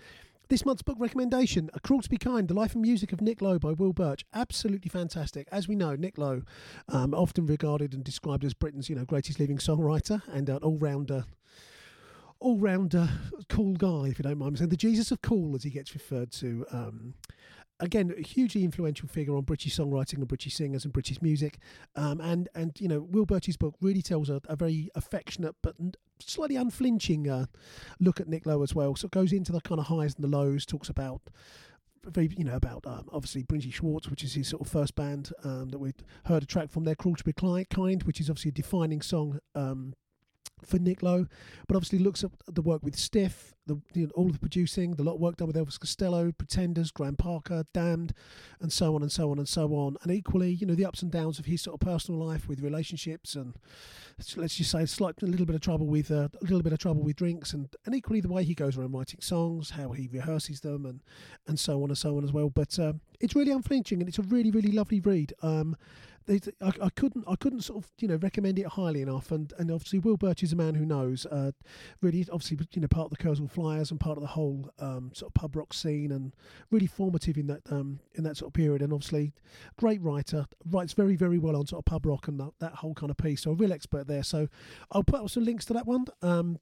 this month's book recommendation: "A Cruel to Be Kind: The Life and Music of Nick Lowe" by Will Birch. Absolutely fantastic. As we know, Nick Lowe, um, often regarded and described as Britain's, you know, greatest living songwriter and an all-rounder. All-rounder, cool guy, if you don't mind me saying, the Jesus of cool, as he gets referred to. Um, again, a hugely influential figure on British songwriting and British singers and British music. Um, and and you know, Will Birch's book really tells a, a very affectionate but slightly unflinching uh, look at Nick Lowe as well. So it goes into the kind of highs and the lows. Talks about very you know about um, obviously Brinsley Schwarz, which is his sort of first band um, that we heard a track from there, "Cruel to Be Kind," which is obviously a defining song. Um, for Nick Lowe, but obviously looks at the work with Stiff, the you know, all of the producing, the lot of work done with Elvis Costello, Pretenders, Graham Parker, Damned, and so on and so on and so on. And equally, you know, the ups and downs of his sort of personal life with relationships and let's just say slight a little bit of trouble with uh, a little bit of trouble with drinks, and and equally the way he goes around writing songs, how he rehearses them, and and so on and so on as well. But um, it's really unflinching, and it's a really really lovely read. Um, I, I couldn't I couldn't sort of you know recommend it highly enough. And and obviously Will Birch is a man who knows uh, really obviously you know part of the Kursaal Flyers and part of the whole um, sort of pub rock scene and really formative in that um, in that sort of period. And obviously great writer writes very very well on sort of pub rock and that, that whole kind of piece. So a real expert there. So I'll put up some links to that one. Um,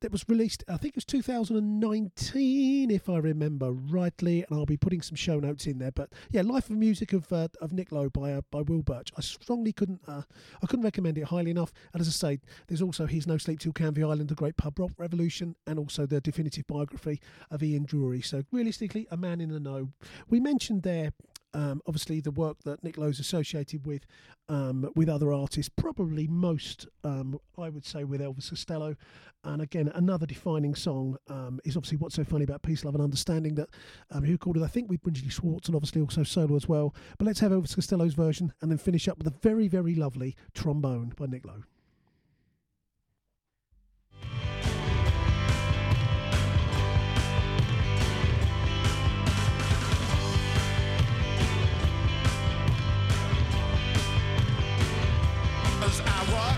that was released I think it was 2019 if I remember rightly and I'll be putting some show notes in there. But yeah Life of Music of uh, of Nick Lowe by uh, by Will Birch. I strongly couldn't uh, I couldn't recommend it highly enough. And as I say there's also his No Sleep Till Canvey Island The great pub rock revolution and also the definitive biography of Ian Dury. So realistically a man in the know. We mentioned there um, obviously the work that Nick Lowe's associated with um, with other artists, probably most, um, I would say, with Elvis Costello. And again, another defining song um, is obviously What's So Funny About Peace, Love and Understanding that um, he recorded, I think, with Brinsley Schwarz and obviously also solo as well. But let's have Elvis Costello's version and then finish up with a very, very lovely trombone by Nick Lowe. As I walk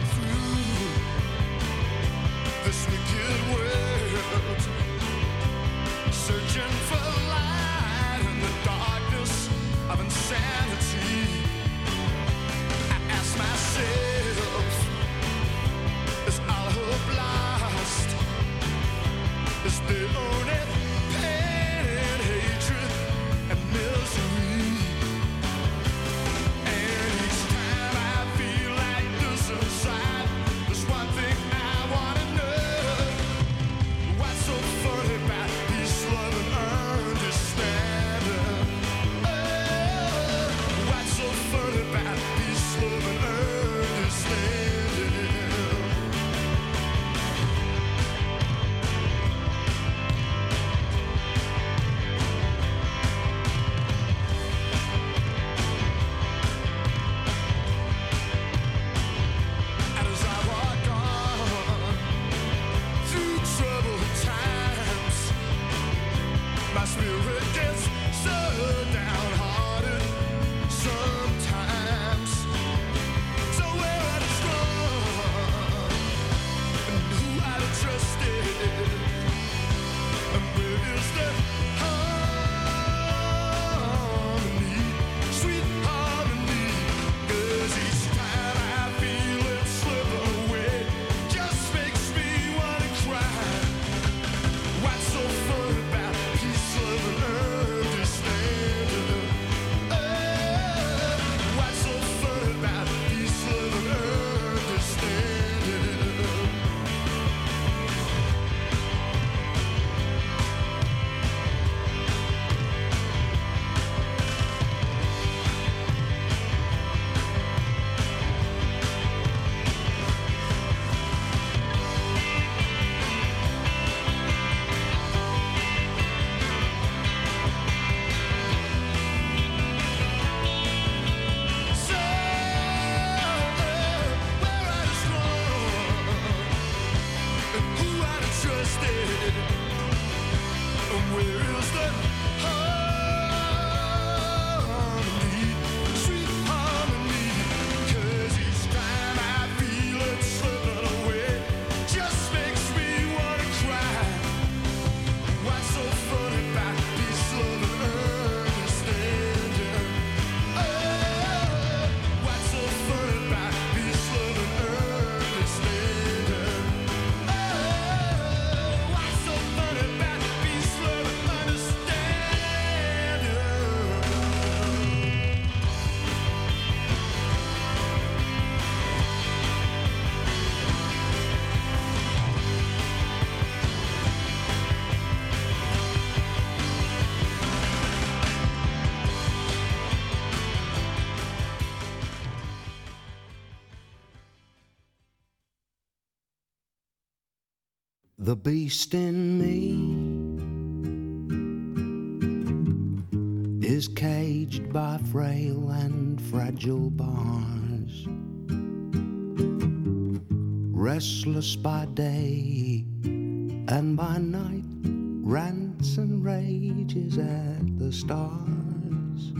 beast in me is caged by frail and fragile bars, restless by day and by night, rants and rages at the stars.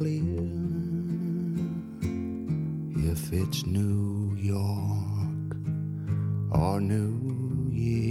clear if it's New York or New Year.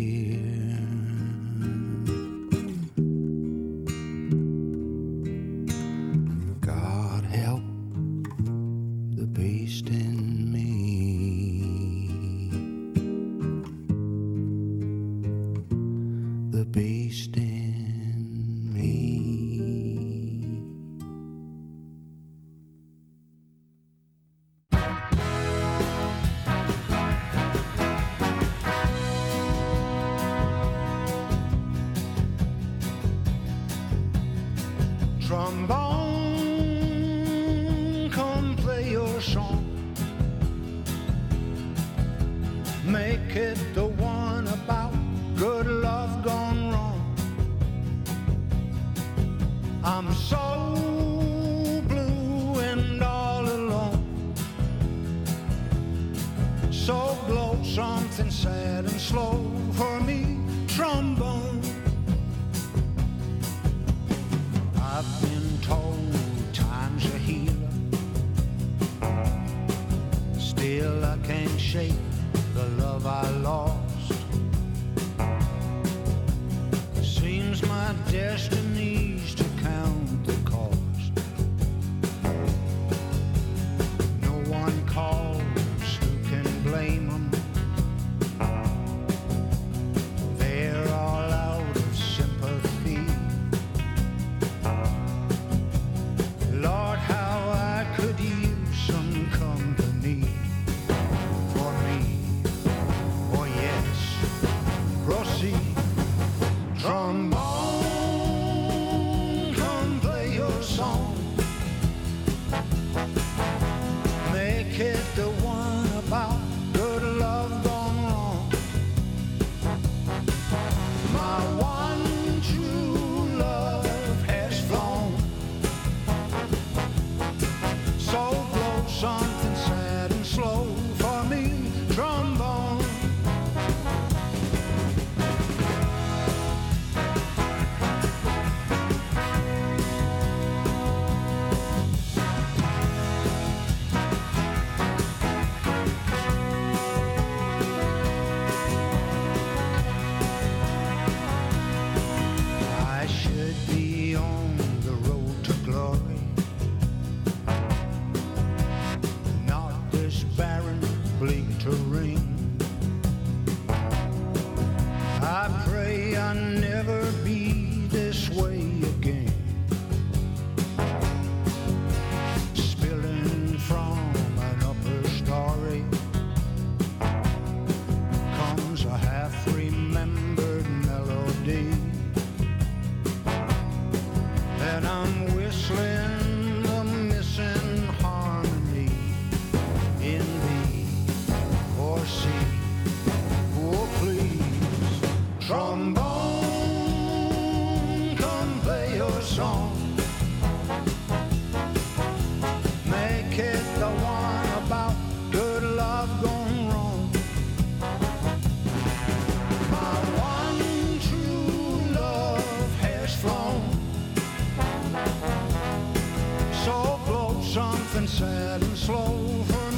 something sad and slow for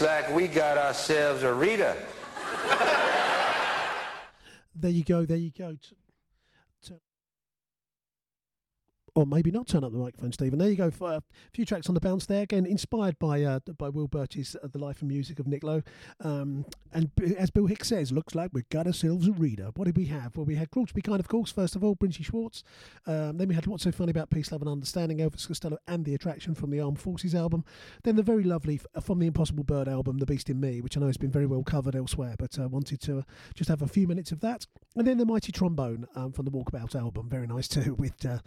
looks like we got ourselves a Rita. There you go. There you go. Or maybe not turn up the microphone, Stephen. There you go. For a few tracks on the bounce there. Again, inspired by uh, by Will Birch's uh, The Life and Music of Nick Lowe. Um, and as Bill Hicks says, looks like we've got ourselves a reader. What did we have? Well, we had Cruel to Be Kind, of course, first of all, Brinsley Schwarz. Um, then we had What's So Funny About Peace, Love and Understanding, Elvis Costello and The Attraction from the Armed Forces album. Then the very lovely f- from the Impossible Bird album, The Beast in Me, which I know has been very well covered elsewhere, but uh, wanted to uh, just have a few minutes of that. And then the Mighty Trombone um, from the Walkabout album, very nice too, (laughs) with uh,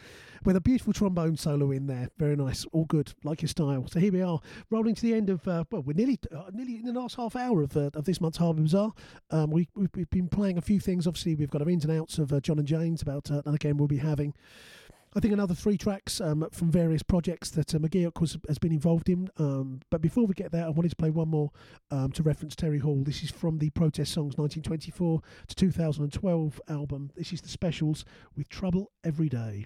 with a beautiful trombone solo in there, very nice, all good, like your style. So here we are, rolling to the end of uh, well, we're nearly uh, nearly in the last half hour of uh, of this month's Harbour Bazaar. Um, we we've, we've been playing a few things. Obviously, we've got our ins and outs of uh, John and Jane's about, uh, and again we'll be having. I think another three tracks um, from various projects that uh, McGeoch was has been involved in. Um, but before we get there, I wanted to play one more um, to reference Terry Hall. This is from the Protest Songs 1924 to 2012 album. This is the specials with Trouble Every Day.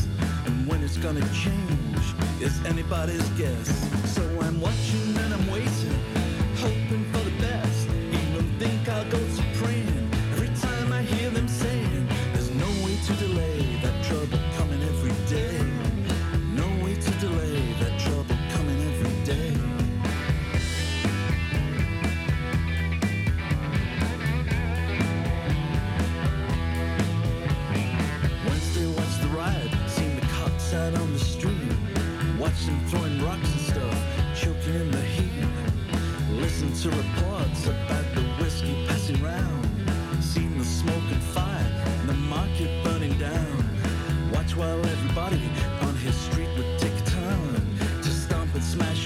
When it's gonna change is anybody's guess. So I'm watching and I'm waiting, hoping for to reports about the whiskey passing round. Seen the smoke and fire and the market burning down. Watch while everybody on his street would take a turn to stomp and smash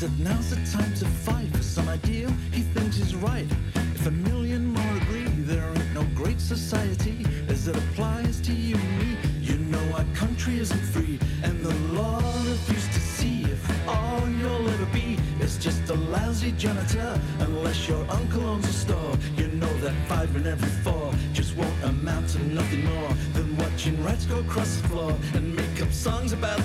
that now's the time to fight for some ideal he thinks is right. If a million more agree, there ain't no great society as it applies to you and me. You know our country isn't free, and the law refused to see if all you'll ever be is just a lousy janitor. Unless your uncle owns a store, you know that five in every four just won't amount to nothing more than watching rats go across the floor and make up songs about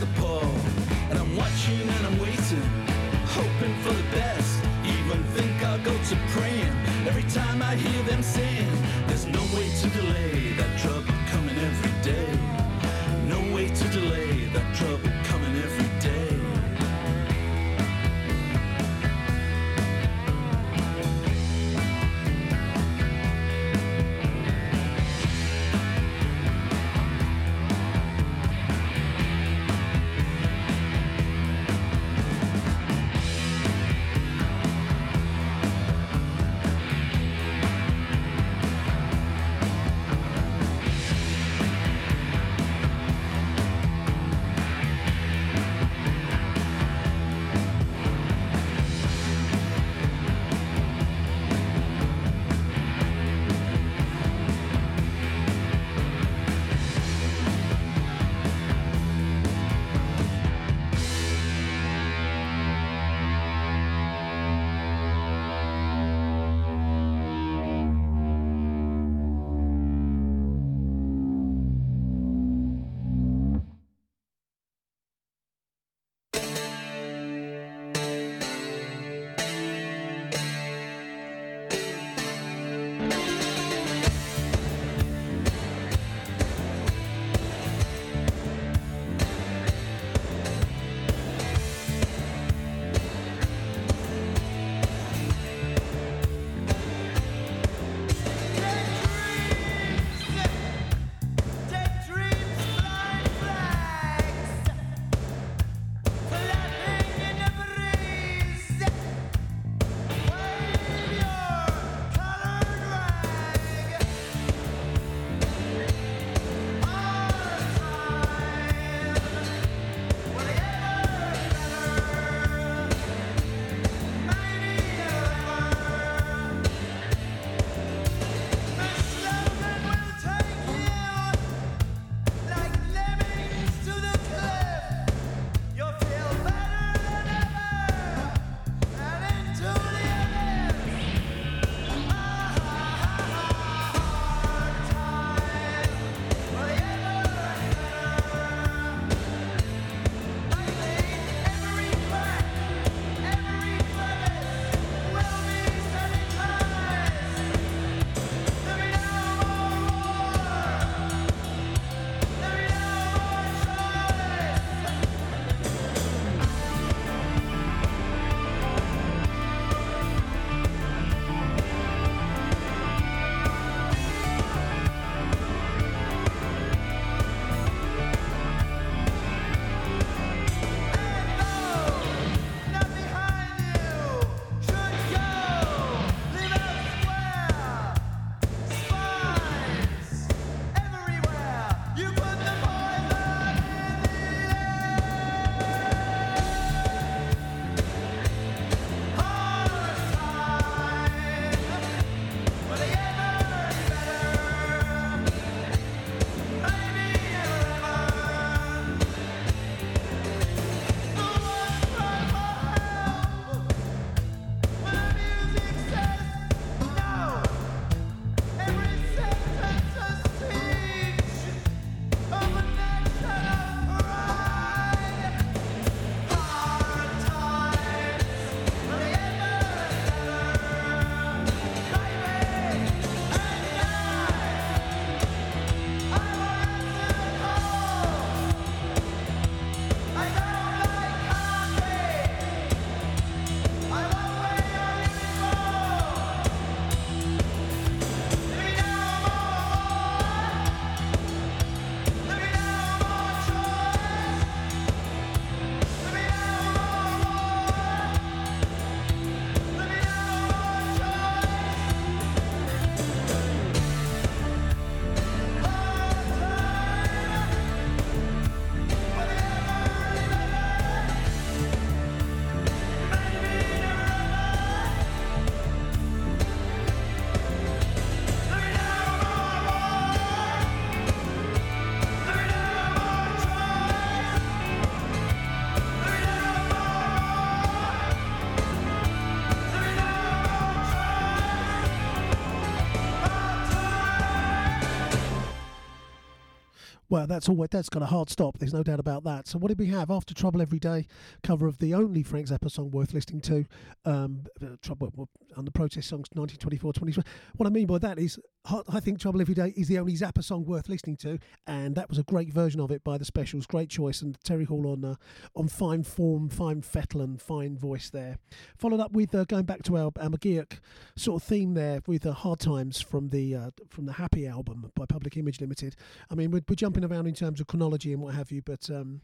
Well, that's all. That's got a hard stop. There's no doubt about that. So, what did we have after Trouble Every Day? Cover of the only Frank Zappa song worth listening to. Um, uh, Trouble the protest songs 1924, 20. What I mean by that is, I think Trouble Every Day is the only Zappa song worth listening to, and that was a great version of it by the Specials. Great choice, and Terry Hall on uh, on fine form, fine fettle, and fine voice there. Followed up with uh, going back to our, our McGeoch sort of theme there with uh, Hard Times from the uh, from the Happy album by Public Image Limited. I mean, we're, we're jumping around in terms of chronology and what have you, but um,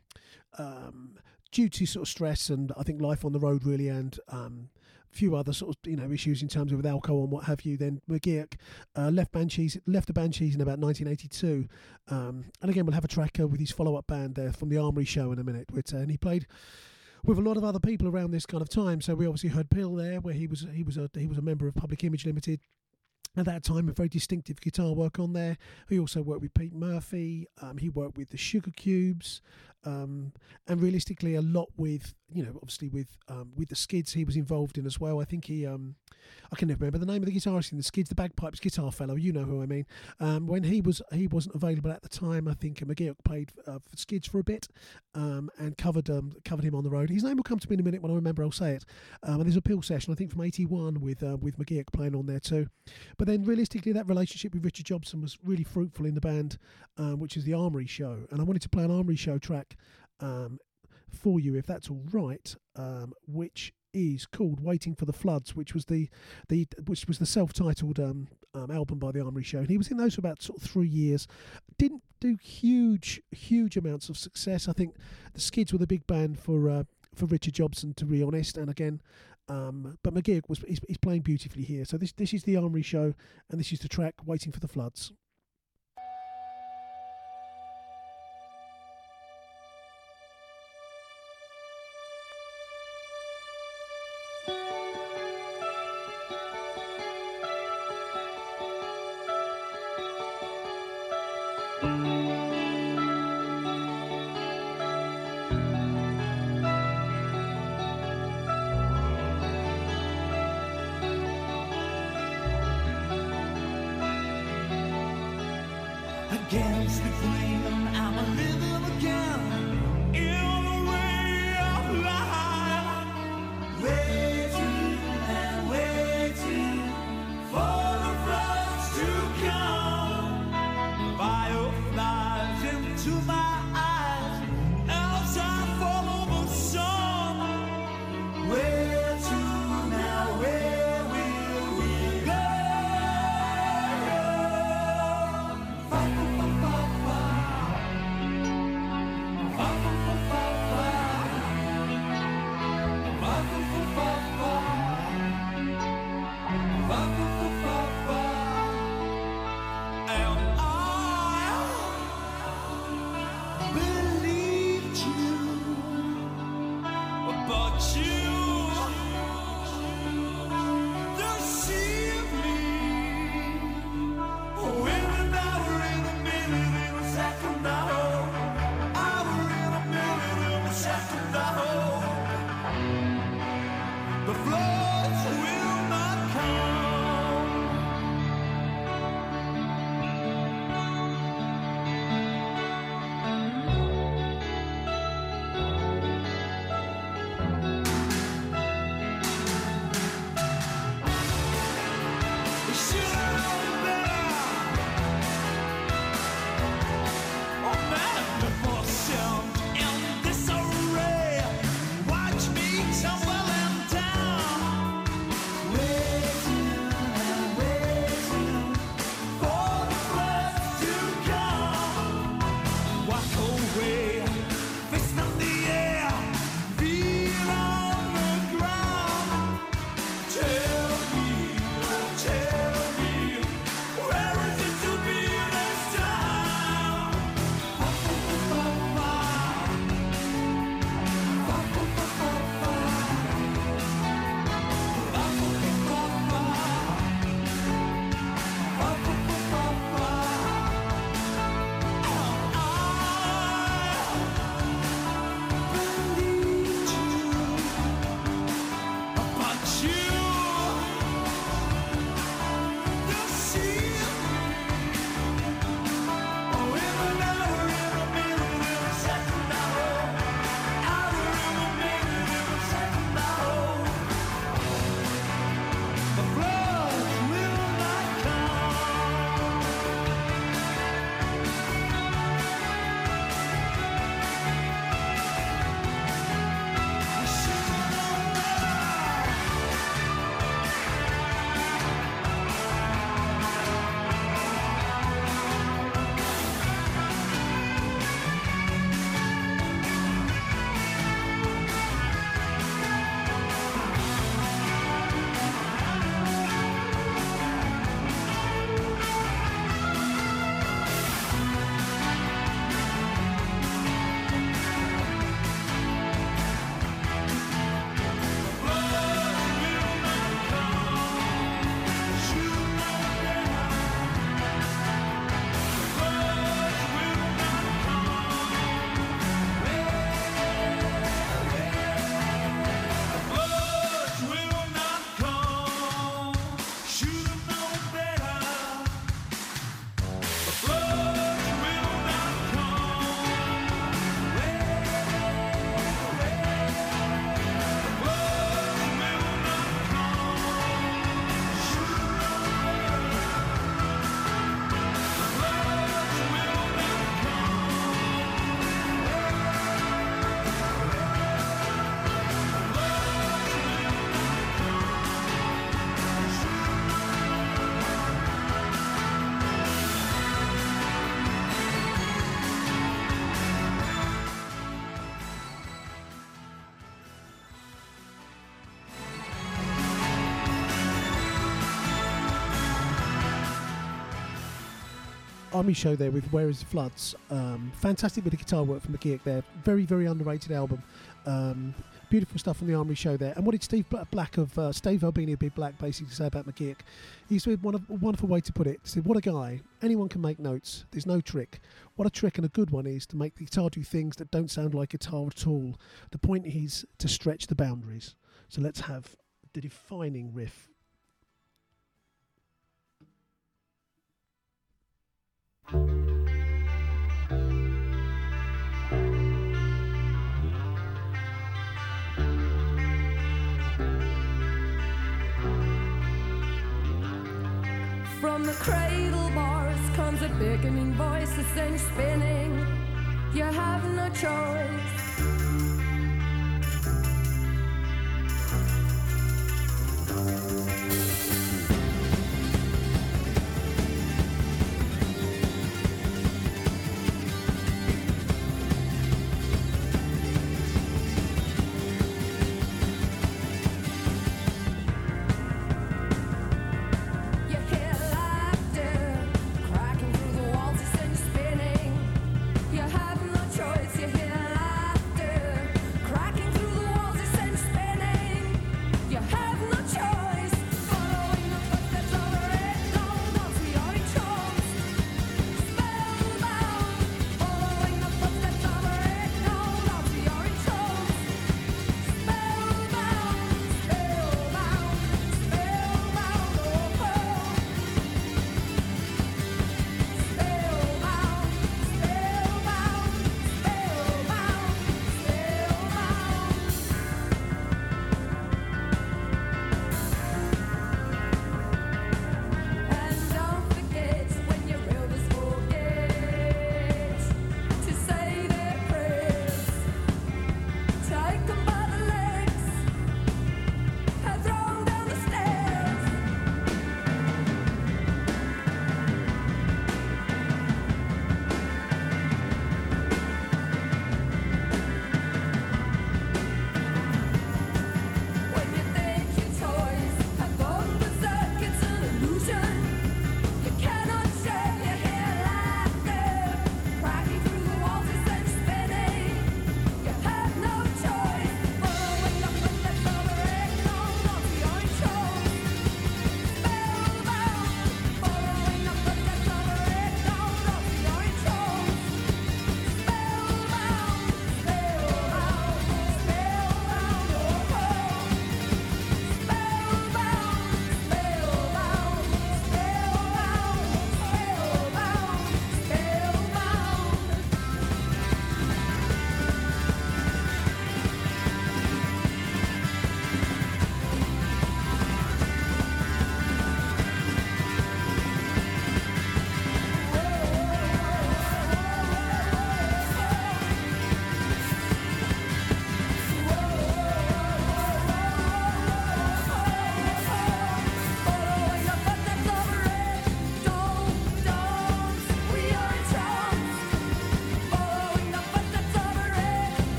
um, due to sort of stress and I think life on the road really, and um, a few other sort of you know issues in terms of with alcohol and what have you, then McGeoch uh, left Banshees left the Banshees in about 1982, um, and again we'll have a track uh, with his follow up band there from the Armoury show in a minute, uh, and he played with a lot of other people around this kind of time. So we obviously heard Bill there, where he was he was a he was a member of Public Image Limited. At that time, a very distinctive guitar work on there. He also worked with Pete Murphy. Um, he worked with the Sugar Cubes, um, and realistically, a lot with you know, obviously with um, with the Skids, he was involved in as well. I think he, um, I can never remember the name of the guitarist in the Skids, the bagpipes guitar fellow. You know who I mean. Um, when he was he wasn't available at the time, I think McGeoch played uh, for Skids for a bit um, and covered um, covered him on the road. His name will come to me in a minute when I remember. I'll say it. And there's a Peel session, I think, from '81 with uh, with McGeoch playing on there too. But then realistically, that relationship with Richard Jobson was really fruitful in the band, which is the Armoury Show. And I wanted to play an Armoury Show track um, for you, if that's all right, um, which is called "Waiting for the Floods," which was the the which was the self-titled um, um, album by the Armoury Show. And he was in those for about sort of three years. Didn't do huge huge amounts of success. I think the Skids were the big band for uh, for Richard Jobson, to be honest. And again. Um, but McGeoch was he's, he's playing beautifully here. So this this is the Armoury Show, and this is the track "Waiting for the Floods." Armoury Show there with Where Is the Floods. Um, fantastic bit of guitar work from McGeoch there. Very, very underrated album. Um, beautiful stuff from the Armoury Show there. And what did Steve Black of uh, Steve Albini of Big Black basically say about McGeoch? He said one wonderful way to put it. He said, "What a guy! Anyone can make notes. There's no trick. What a trick and a good one is to make the guitar do things that don't sound like guitar at all. The point is to stretch the boundaries. So let's have the defining riff." From the cradle bars comes a beckoning voice that sends spinning. You have no choice. You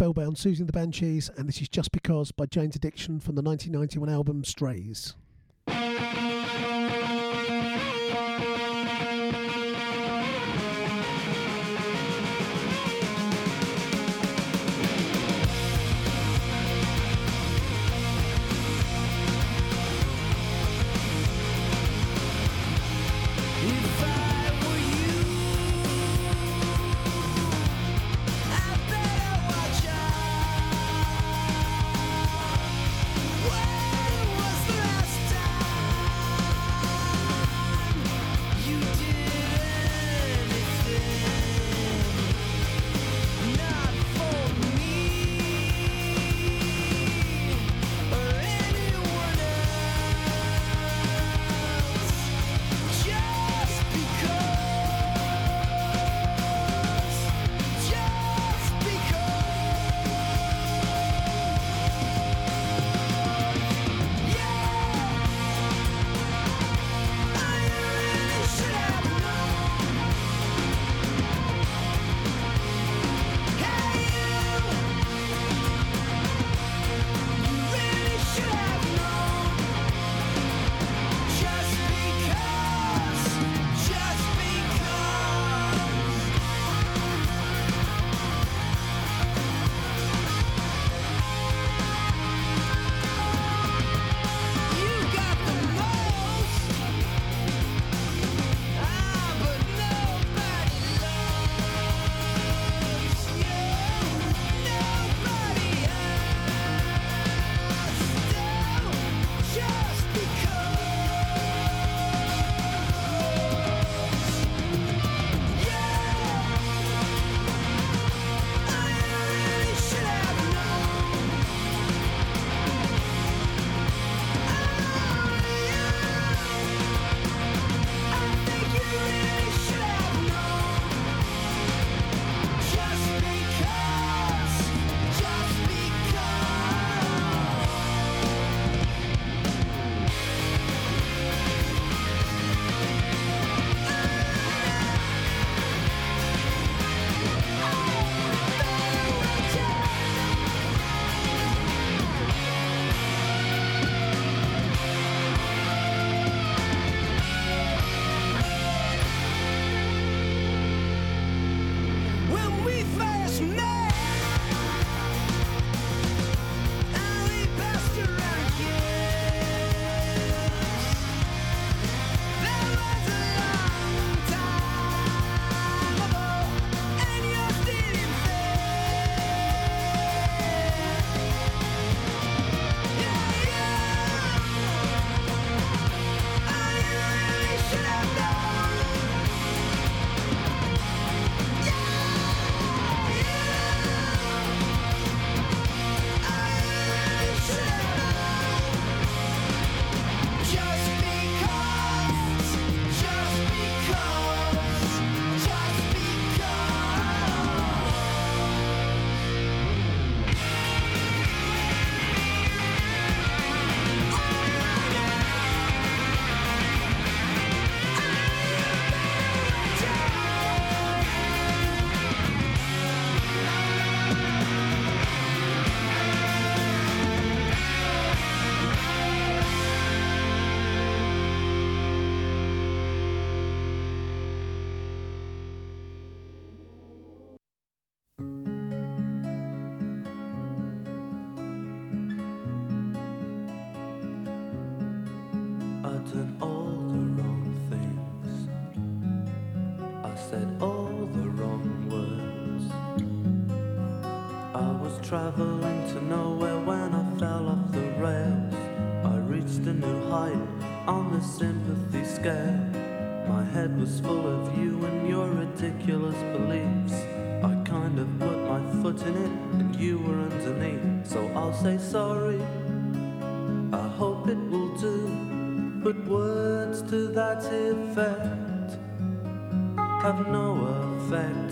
Spellbound, Siouxsie and the Banshees, and this is Just Because by Jane's Addiction from the 1991 album Strays.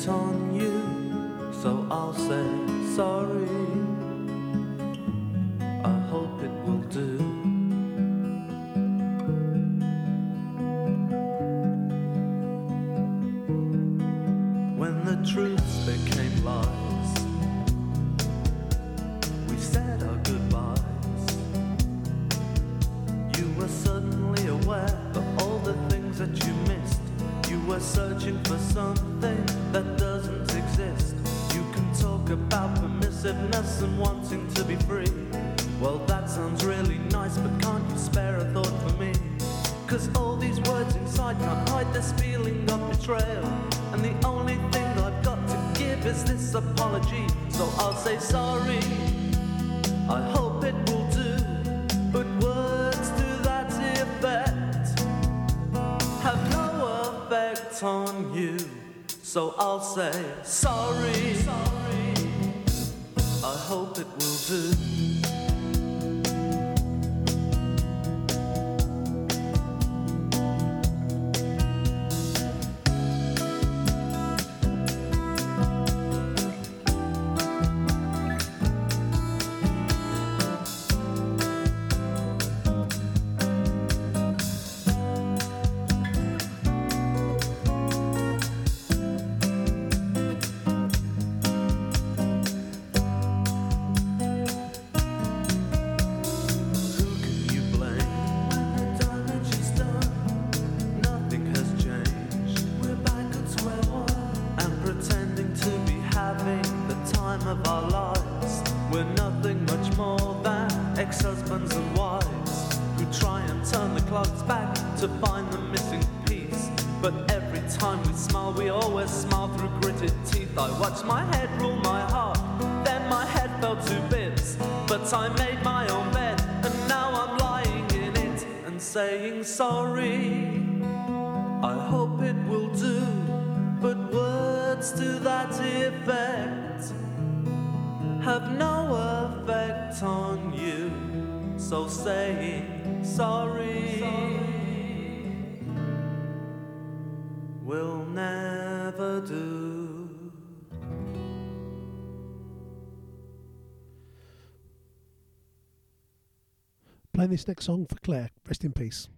on searching for something that doesn't exist. You can talk about permissiveness and wanting to be free. Well, that sounds really nice, but can't you spare a thought for me? Cause all these words inside can't hide this feeling of betrayal. And the only thing I've got to give is this apology. So I'll say sorry. I hope. So I'll say sorry. sorry. I hope it will do. this next song for Claire. Rest in peace.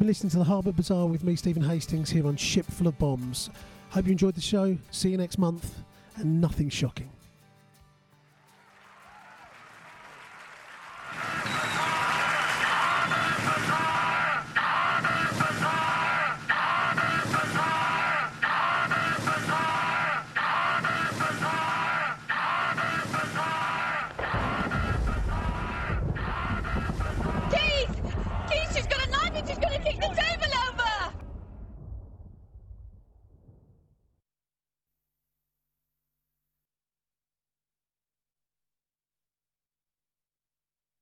You've been listening to the Harbour Bazaar with me, Stephen Hastings, here on Ship Full of Bombs. Hope you enjoyed the show. See you next month, and nothing shocking.